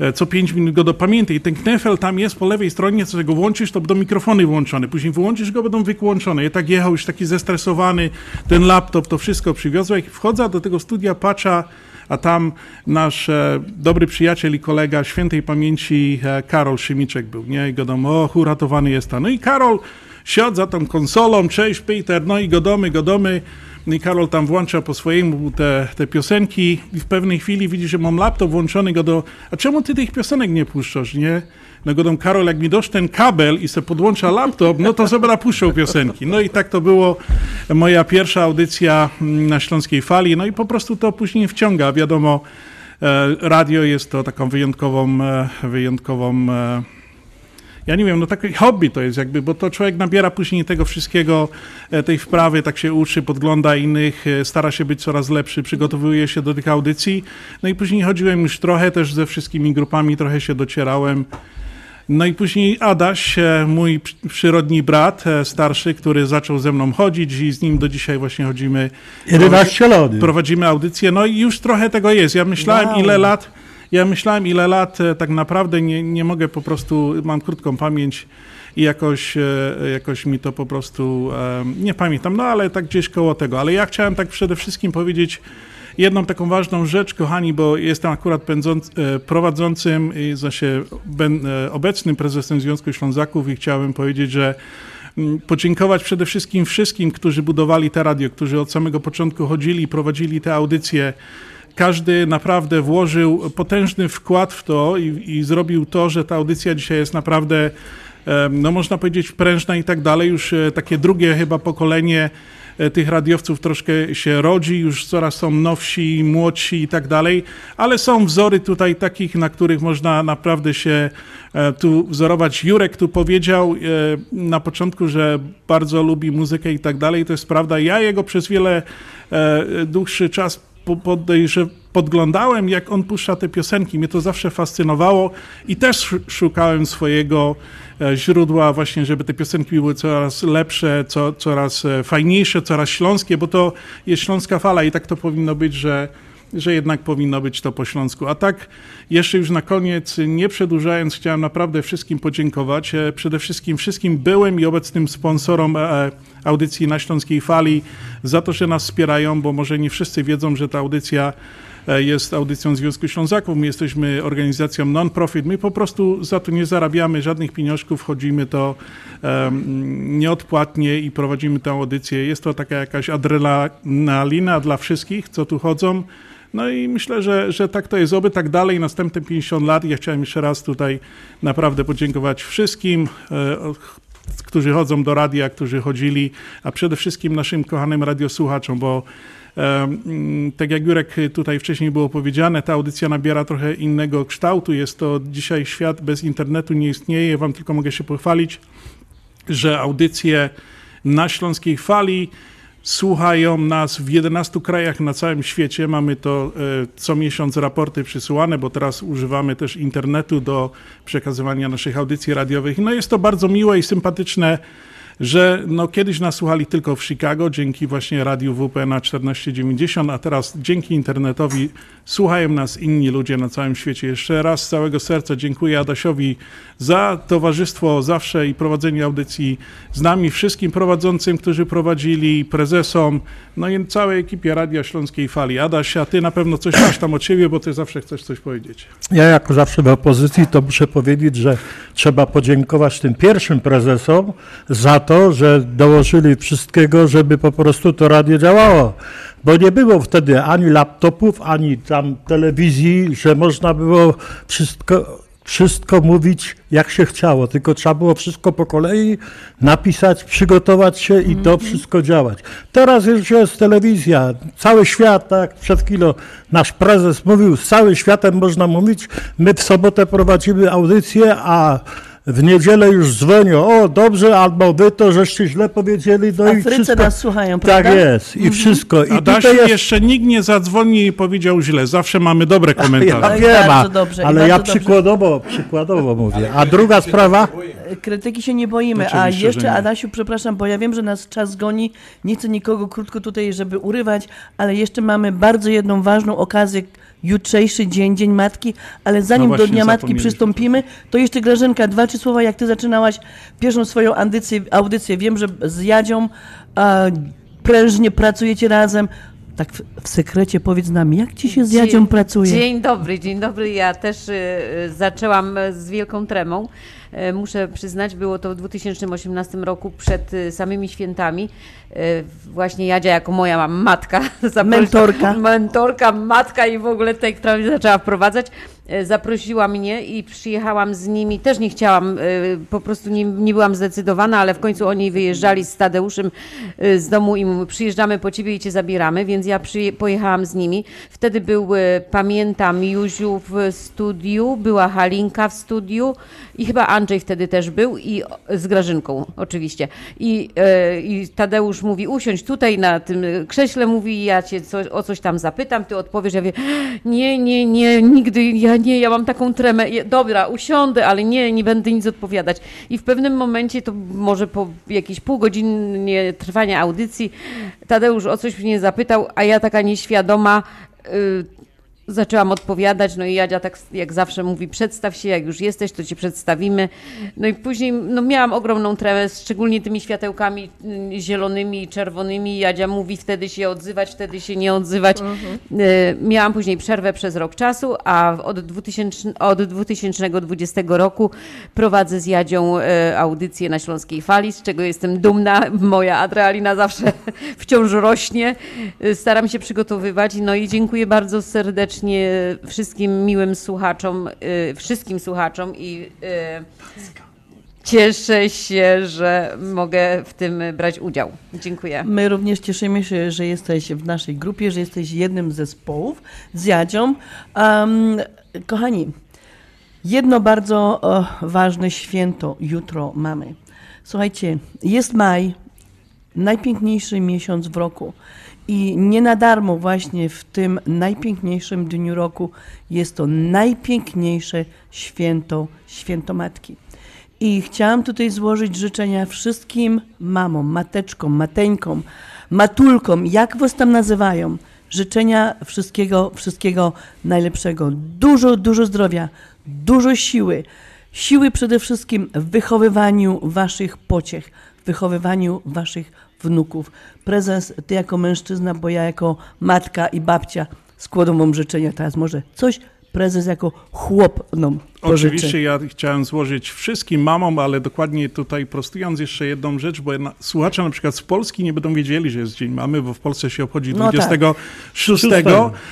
e, co 5 minut go dopamiętaj. I ten knefel tam jest po lewej stronie, co go włączysz, to będą mikrofony włączone. Później wyłączysz go, będą wykłączone. Ja tak jechał już taki zestresowany, ten laptop, to wszystko przywiozłem. Jak wchodzę do tego studia, patrzę, a tam nasz e, dobry przyjaciel i kolega świętej pamięci e, Karol Szymiczek był, nie? I gadam, o, uratowany jest tam. No i Karol siadł za tą konsolą, cześć Peter, no i godomy, godomy. No i Karol tam włącza po swojemu te, te piosenki i w pewnej chwili widzi, że mam laptop włączony, go do, a czemu ty tych piosenek nie puszczasz, nie? No godą Karol, jak mi dosz ten kabel i se podłącza laptop, no to sobie napuszczał piosenki. No i tak to było moja pierwsza audycja mm, na Śląskiej Fali, no i po prostu to później wciąga, wiadomo, e, radio jest to taką wyjątkową, e, wyjątkową e, ja nie wiem, no takie hobby to jest jakby, bo to człowiek nabiera później tego wszystkiego, e, tej wprawy, tak się uczy, podgląda innych, e, stara się być coraz lepszy, przygotowuje się do tych audycji. No i później chodziłem już trochę też ze wszystkimi grupami, trochę się docierałem. No i później Adaś, e, mój przy- przyrodni brat, starszy, który zaczął ze mną chodzić i z nim do dzisiaj właśnie chodzimy.
11 lat.
Prowadzimy audycję, no i już trochę tego jest. Ja myślałem,
Wow.
ile lat ja myślałem ile lat, e, tak naprawdę nie, nie mogę po prostu, mam krótką pamięć i jakoś, e, jakoś mi to po prostu, nie pamiętam, no ale tak gdzieś koło tego. Ale ja chciałem tak przede wszystkim powiedzieć jedną taką ważną rzecz, kochani, bo jestem akurat e, prowadzącym i zasie ben, e, obecnym prezesem Związku Ślązaków i chciałem powiedzieć, że mm, podziękować przede wszystkim wszystkim, którzy budowali te radio, którzy od samego początku chodzili i prowadzili te audycje. Każdy naprawdę włożył potężny wkład w to i, i zrobił to, że ta audycja dzisiaj jest naprawdę, no można powiedzieć, prężna i tak dalej. Już e, takie drugie chyba pokolenie e, tych radiowców troszkę się rodzi, już coraz są nowsi, młodsi i tak dalej, ale są wzory tutaj takich, na których można naprawdę się e, tu wzorować. Jurek tu powiedział na początku, że bardzo lubi muzykę i tak dalej, to jest prawda. Ja jego przez wiele dłuższy czas podejrze, podglądałem, jak on puszcza te piosenki. Mnie to zawsze fascynowało i też sz- szukałem swojego e, źródła właśnie, żeby te piosenki były coraz lepsze, co, coraz e, fajniejsze, coraz śląskie, bo to jest śląska fala i tak to powinno być, że, że jednak powinno być to po śląsku. A tak jeszcze już na koniec, nie przedłużając, chciałem naprawdę wszystkim podziękować. E, Przede wszystkim wszystkim byłym i obecnym sponsorom e, audycji na Śląskiej Fali za to, że nas wspierają, bo może nie wszyscy wiedzą, że ta audycja e, jest audycją Związku Ślązaków. My jesteśmy organizacją non-profit. My po prostu za to nie zarabiamy żadnych pieniążków, chodzimy to em, nieodpłatnie i prowadzimy tę audycję. Jest to taka jakaś adrenalina dla wszystkich, co tu chodzą. No i myślę, że, że tak to jest. Oby tak dalej, następne 50 lat. Ja chciałem jeszcze raz tutaj naprawdę podziękować wszystkim, e, którzy chodzą do radia, którzy chodzili, a przede wszystkim naszym kochanym radiosłuchaczom, bo em, tak jak Jurek tutaj wcześniej było powiedziane, ta audycja nabiera trochę innego kształtu. Jest to dzisiaj świat bez internetu nie istnieje. Wam tylko mogę się pochwalić, że audycje na Śląskiej Fali słuchają nas w 11 krajach na całym świecie. Mamy to e, co miesiąc raporty przysyłane, bo teraz używamy też internetu do przekazywania naszych audycji radiowych. No jest to bardzo miłe i sympatyczne, że no kiedyś nas słuchali tylko w Chicago dzięki właśnie radiu WP na 1490, a teraz dzięki internetowi słuchają nas inni ludzie na całym świecie. Jeszcze raz z całego serca dziękuję Adasiowi za towarzystwo zawsze i prowadzenie audycji z nami, wszystkim prowadzącym, którzy prowadzili, prezesom, no i całej ekipie Radia Śląskiej Fali. Adaś, a ty na pewno coś masz tam od siebie, bo ty zawsze chcesz coś powiedzieć.
Ja jako zawsze w opozycji to muszę powiedzieć, że trzeba podziękować tym pierwszym prezesom za to, że dołożyli wszystkiego, żeby po prostu to radio działało. Bo nie było wtedy ani laptopów, ani tam telewizji, że można było wszystko, wszystko mówić jak się chciało, tylko trzeba było wszystko po kolei napisać, przygotować się i to wszystko działać. Teraz już jest telewizja, cały świat, tak przed chwilą nasz prezes mówił, z całym światem można mówić, my w sobotę prowadzimy audycję, a w niedzielę już dzwonią, o dobrze, albo wy to żeście źle powiedzieli, no
W
i
Afryce
wszystko.
nas słuchają,
Tak
prawda?
jest i wszystko. I
Adasiu,
tutaj jest
jeszcze nikt nie zadzwoni i powiedział źle. Zawsze mamy dobre
ja
komentarze.
wiem, a,
dobrze,
ale ja
dobrze.
przykładowo, przykładowo mówię. A druga sprawa,
Krytyki się nie boimy, a
Oczywiście,
jeszcze. Adasiu, przepraszam, bo ja wiem, że nas czas goni, nie chcę nikogo krótko tutaj, żeby urywać, ale jeszcze mamy bardzo jedną ważną okazję, jutrzejszy dzień, Dzień Matki, ale zanim
No
do Dnia Matki przystąpimy, to jeszcze Grażynka, dwa, trzy słowa, jak ty zaczynałaś pierwszą swoją audycję, audycję. wiem, że z Jadzią a, prężnie pracujecie razem, tak w, w sekrecie powiedz nam, jak ci się z Jadzią pracuje?
Dzień dobry, dzień dobry. Ja też y, y, zaczęłam z wielką tremą. E, Muszę przyznać, było to w 2018 roku przed y, samymi świętami. E, Właśnie Jadzia jako moja matka. zaprosi-
Mentorka.
Mentorka, matka i w ogóle tej, która mnie zaczęła wprowadzać. e, Zaprosiła mnie i przyjechałam z nimi. Też nie chciałam, e, po prostu nie, nie byłam zdecydowana, ale w końcu oni wyjeżdżali z Tadeuszem e, z domu i mówią, przyjeżdżamy po ciebie i cię zabieramy, więc ja przyje, pojechałam z nimi. Wtedy był, e, pamiętam, Józiu w studiu, była Halinka w studiu i chyba Andrzej wtedy też był i z Grażynką oczywiście. I, e, i Tadeusz mówi, usiądź tutaj na tym krześle, mówi, ja cię coś, o coś tam zapytam, ty odpowiesz, ja mówię, nie, nie, nie, nigdy, ja nie, ja mam taką tremę, dobra, usiądę, ale nie, nie będę nic odpowiadać. I w pewnym momencie, to może po jakieś pół godziny trwania audycji, Tadeusz o coś mnie zapytał, a ja taka nieświadoma, y, zaczęłam odpowiadać, no i Jadzia tak jak zawsze mówi, przedstaw się, jak już jesteś, to cię przedstawimy. No i później no miałam ogromną tremę, szczególnie tymi światełkami mm, zielonymi i czerwonymi. Jadzia mówi wtedy się odzywać, wtedy się nie odzywać. E, Miałam później przerwę przez rok czasu, a od, 2000, od 2020 roku prowadzę z Jadzią e, audycję na Śląskiej Fali, z czego jestem dumna. Moja adrenalina zawsze wciąż rośnie. E, Staram się przygotowywać. No i dziękuję bardzo serdecznie wszystkim miłym słuchaczom, e, wszystkim słuchaczom i e, cieszę się, że mogę w tym brać udział. Dziękuję.
My również cieszymy się, że jesteś w naszej grupie, że jesteś jednym z zespołów z Jadzią. Um, kochani, jedno bardzo ważne święto jutro mamy. Słuchajcie, jest maj, najpiękniejszy miesiąc w roku. I nie na darmo właśnie w tym najpiękniejszym dniu roku jest to najpiękniejsze święto, święto Matki. I chciałam tutaj złożyć życzenia wszystkim mamom, mateczkom, mateńkom, matulkom, jak was tam nazywają. Życzenia wszystkiego, wszystkiego najlepszego. Dużo, dużo zdrowia, dużo siły. Siły przede wszystkim w wychowywaniu waszych pociech, w wychowywaniu waszych wnuków. Prezes, ty jako mężczyzna, bo ja jako matka i babcia składam wam życzenia. Teraz może coś prezes jako chłop nam pożyczy.
Oczywiście ja chciałem złożyć wszystkim mamom, ale dokładnie tutaj prostując jeszcze jedną rzecz, bo jedna, słuchacze na przykład z Polski nie będą wiedzieli, że jest Dzień Mamy, bo w Polsce się obchodzi
No tak.
26,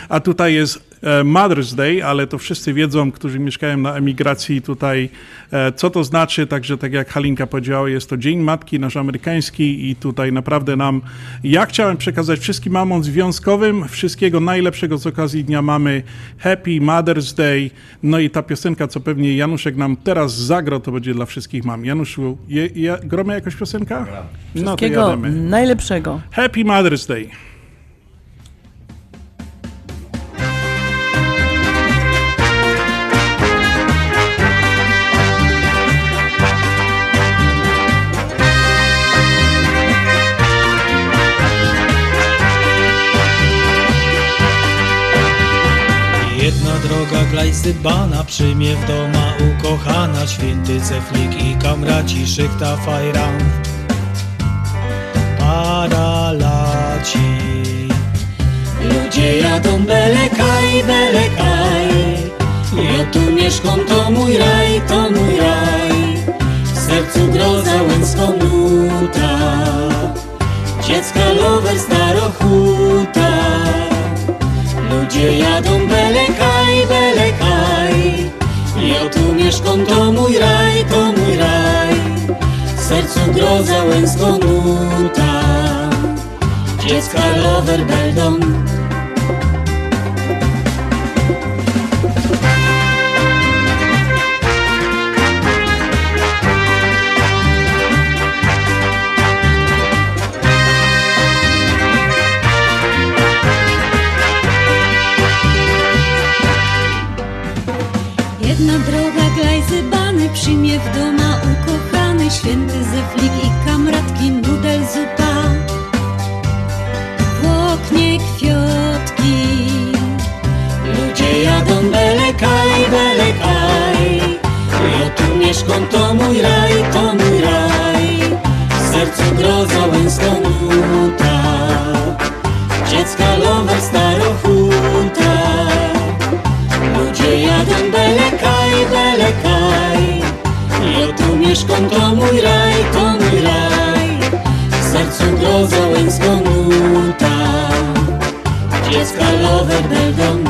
a tutaj jest Mother's Day, ale to wszyscy wiedzą, którzy mieszkają na emigracji tutaj, e, co to znaczy, także tak jak Halinka powiedziała, jest to Dzień Matki, nasz amerykański i tutaj naprawdę nam, ja chciałem przekazać wszystkim mamom związkowym wszystkiego najlepszego z okazji Dnia Mamy, Happy Mother's Day, no i ta piosenka, co pewnie Januszek nam teraz zagra, to będzie dla wszystkich mam. Januszu, je, je, gromy jakaś piosenka? No to jademy.
najlepszego.
Happy Mother's Day.
Jedna droga glajzybana przyjmie w doma ukochana Święty Ceflik i kamraci szychta fajran. Paralaci.
Ludzie jadą belekaj, belekaj Ja tu mieszkam, to mój raj, to mój raj. W sercu groza łęską nuta. Dziecka lover starochuta Ludzie jadą belekaj, belekaj. Ja tu mieszkam, to mój raj, to mój raj. W sercu groza łęską nuta Dziecka lover beldą
w doma ukochany Święty Zeflik i kamratki nudel zupa. W oknie kwiatki
Ludzie jadą belekaj, belekaj. Ja tu mieszkam, to mój raj, to mój raj. W sercu groza Mieszkam, to mój raj, to mój raj. W sercu groza łęską nuta Dziecka lover beldą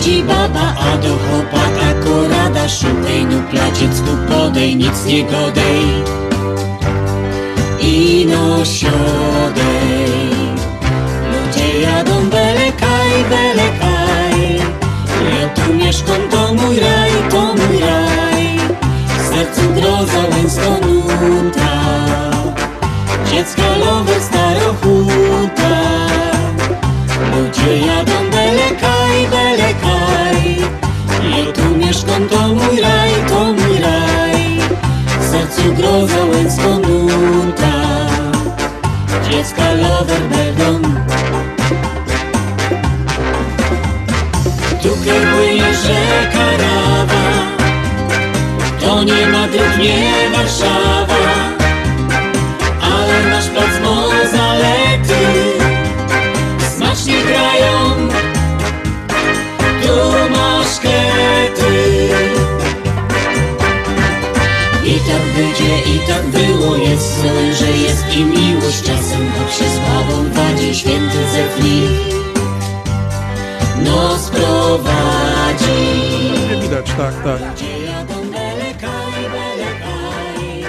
rządzi baba, a do chłopaka korada Szukaj nu placiec tu podej, nic nie godej. I no siodej Ludzie jadą belekaj, belekaj. Ja tu mieszkam, to mój raj, to mój raj. W sercu groza, łęsko nuta. Dziecka lover, starochuta.
Ludzie jadą belekaj belekaj Ja tu mieszkam, to mój raj, to mój raj. W sercu groza łęcką nuta Dziecka lover będą Tu kieruje rzeka Rawa To nie Madryt, nie Warszawa będzie, i tak było Jest, że jest i miłość Czasem choć się słabą wadzi Święty Zeflik Nos prowadzi
Nie widać, tak, tak.
Ludzie jadą belekaj, belekaj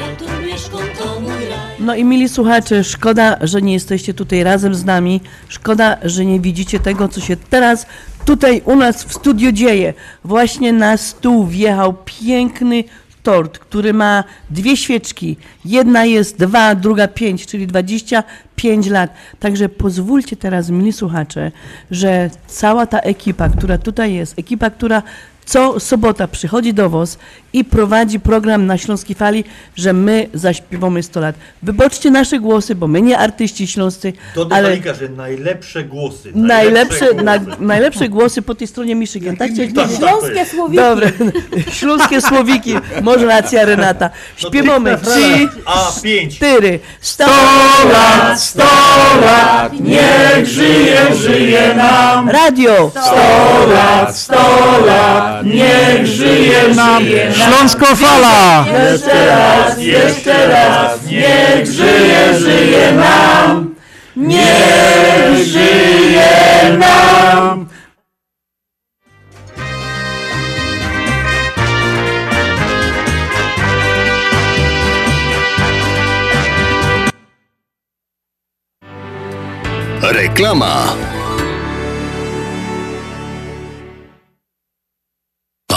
Ja tu mieszkam, to mój raj
No i mili słuchacze, szkoda, że nie jesteście tutaj razem z nami. Szkoda, że nie widzicie tego, co się teraz tutaj u nas w studiu dzieje. Właśnie na stół wjechał piękny tort, który ma dwie świeczki. Jedna jest dwa, druga pięć, czyli 25 lat. Także pozwólcie teraz, mili słuchacze, że cała ta ekipa, która tutaj jest, ekipa, która co sobota przychodzi do WOS i prowadzi program na Śląskiej Fali, że my zaśpiewamy 100 lat. Wyboczcie nasze głosy, bo my nie artyści śląscy,
Do
ale
Dalika, że najlepsze głosy.
najlepsze, na, najlepsze głosy po tej stronie Michigan. Tak chciałeś
tak,
powiedzieć?
tak, to jest.
słowiki.
Dobra, śląskie słowiki. Może racja Renata. Śpiewamy. Trzy,
A, pięć.
cztery. Sto
lat, sto lat, niech żyje, żyje nam.
Radio.
Sto lat, sto lat, niech żyje nam.
Śląsko-fala!
Jeszcze raz, jeszcze raz, niech żyje, żyje nam. Niech żyje nam.
Reklama.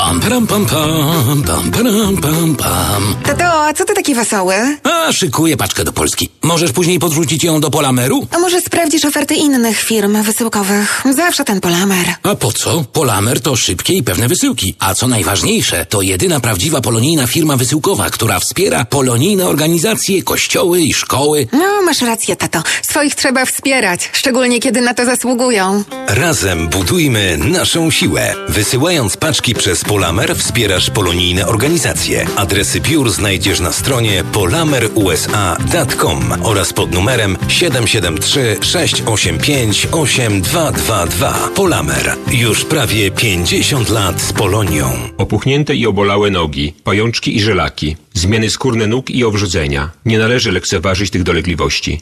Pam, pam, pam, pam, pam, pam, pam, pam.
Tato, a co ty taki wesoły?
A, szykuję paczkę do Polski. Możesz później podrzucić ją do Polameru?
A może sprawdzisz oferty innych firm wysyłkowych? Zawsze ten Polamer.
A po co? Polamer to szybkie i pewne wysyłki. A co najważniejsze, to jedyna prawdziwa polonijna firma wysyłkowa, która wspiera polonijne organizacje, kościoły i szkoły.
No, masz rację, tato. Swoich trzeba wspierać, szczególnie kiedy na to zasługują.
Razem budujmy naszą siłę. Wysyłając paczki przez Polamer wspierasz polonijne organizacje. Adresy biur znajdziesz na stronie polamerusa.com oraz pod numerem 773 685 8222. Polamer. Już prawie 50 lat z Polonią.
Opuchnięte i obolałe nogi, pajączki i żelaki, zmiany skórne nóg i owrzodzenia. Nie należy lekceważyć tych dolegliwości.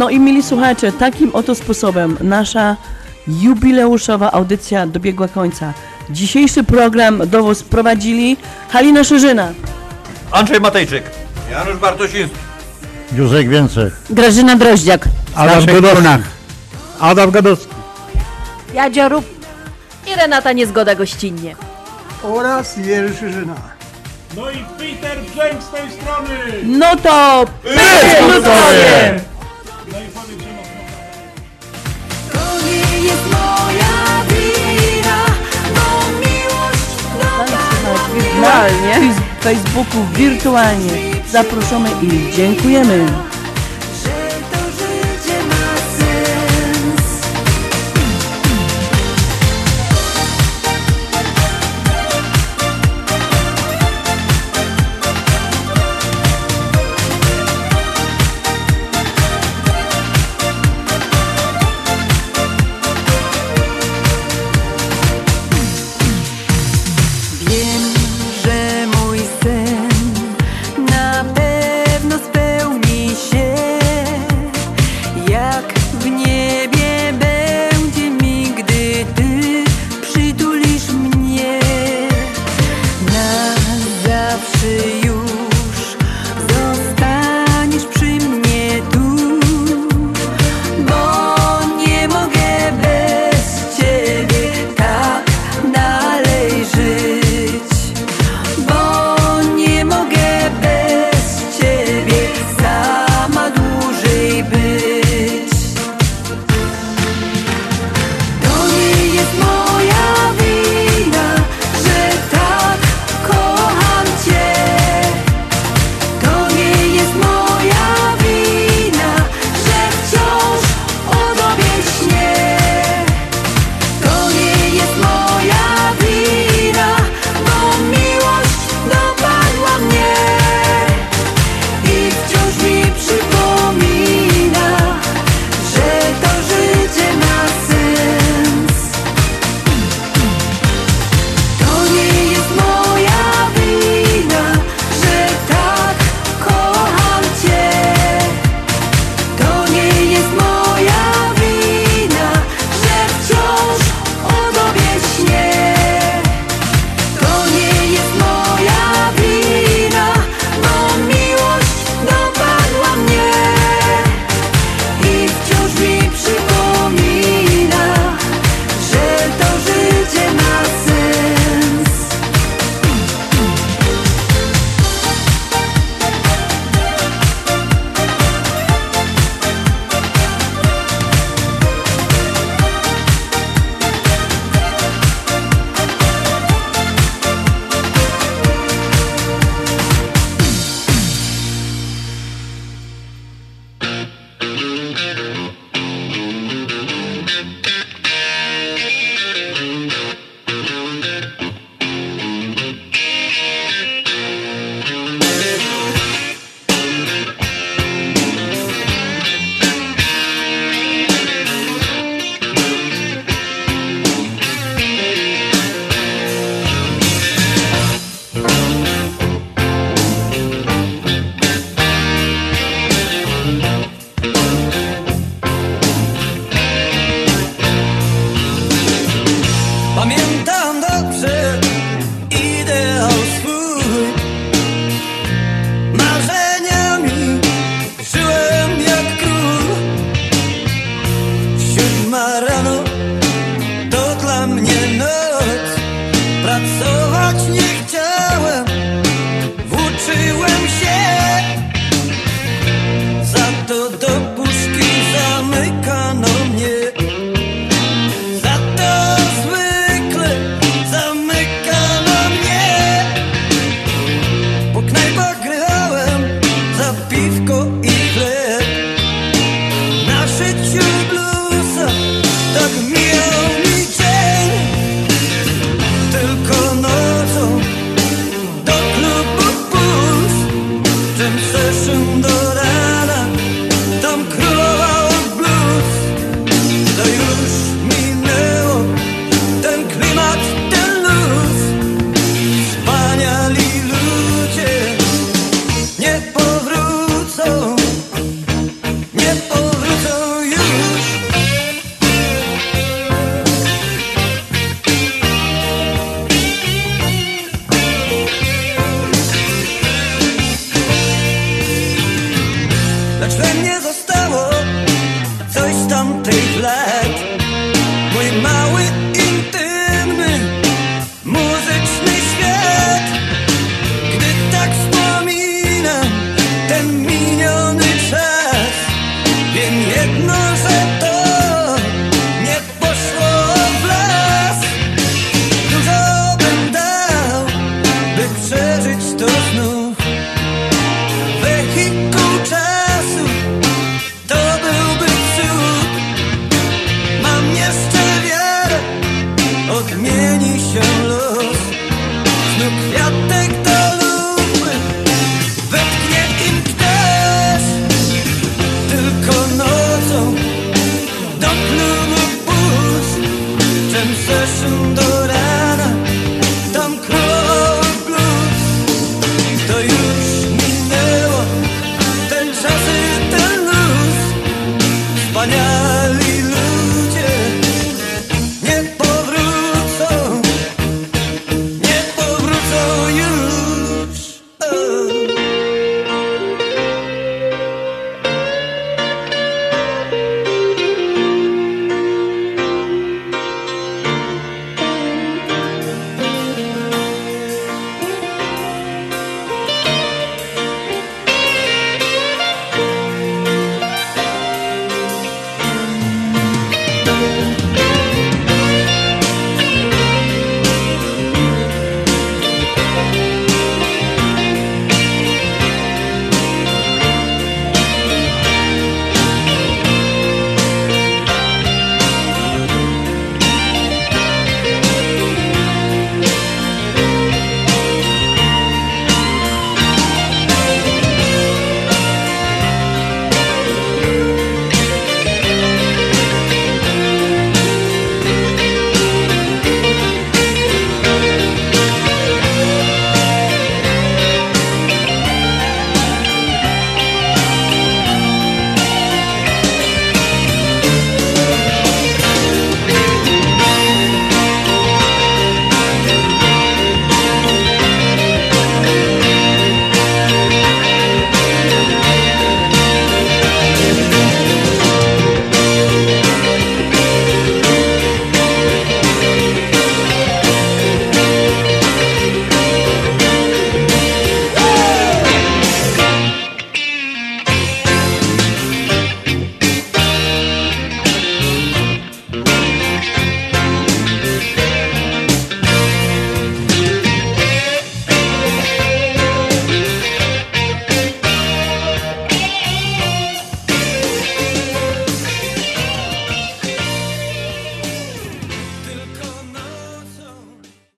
No i mili słuchacze, takim oto sposobem nasza jubileuszowa audycja dobiegła końca. Dzisiejszy program do Was prowadzili Halina Szerzyna,
Andrzej Matejczyk. Janusz Bartosiński.
Józek Więcek.
Grażyna Droździak.
Adam.
Brunach.
Adam Godowski.
Jadzia Rób i Renata Niezgoda gościnnie.
Oraz Jerzy Żyna.
No i Peter Brzęk z tej strony!
No to
Ludowie!
Wirtualnie. W Facebooku wirtualnie. Zaproszony i dziękujemy.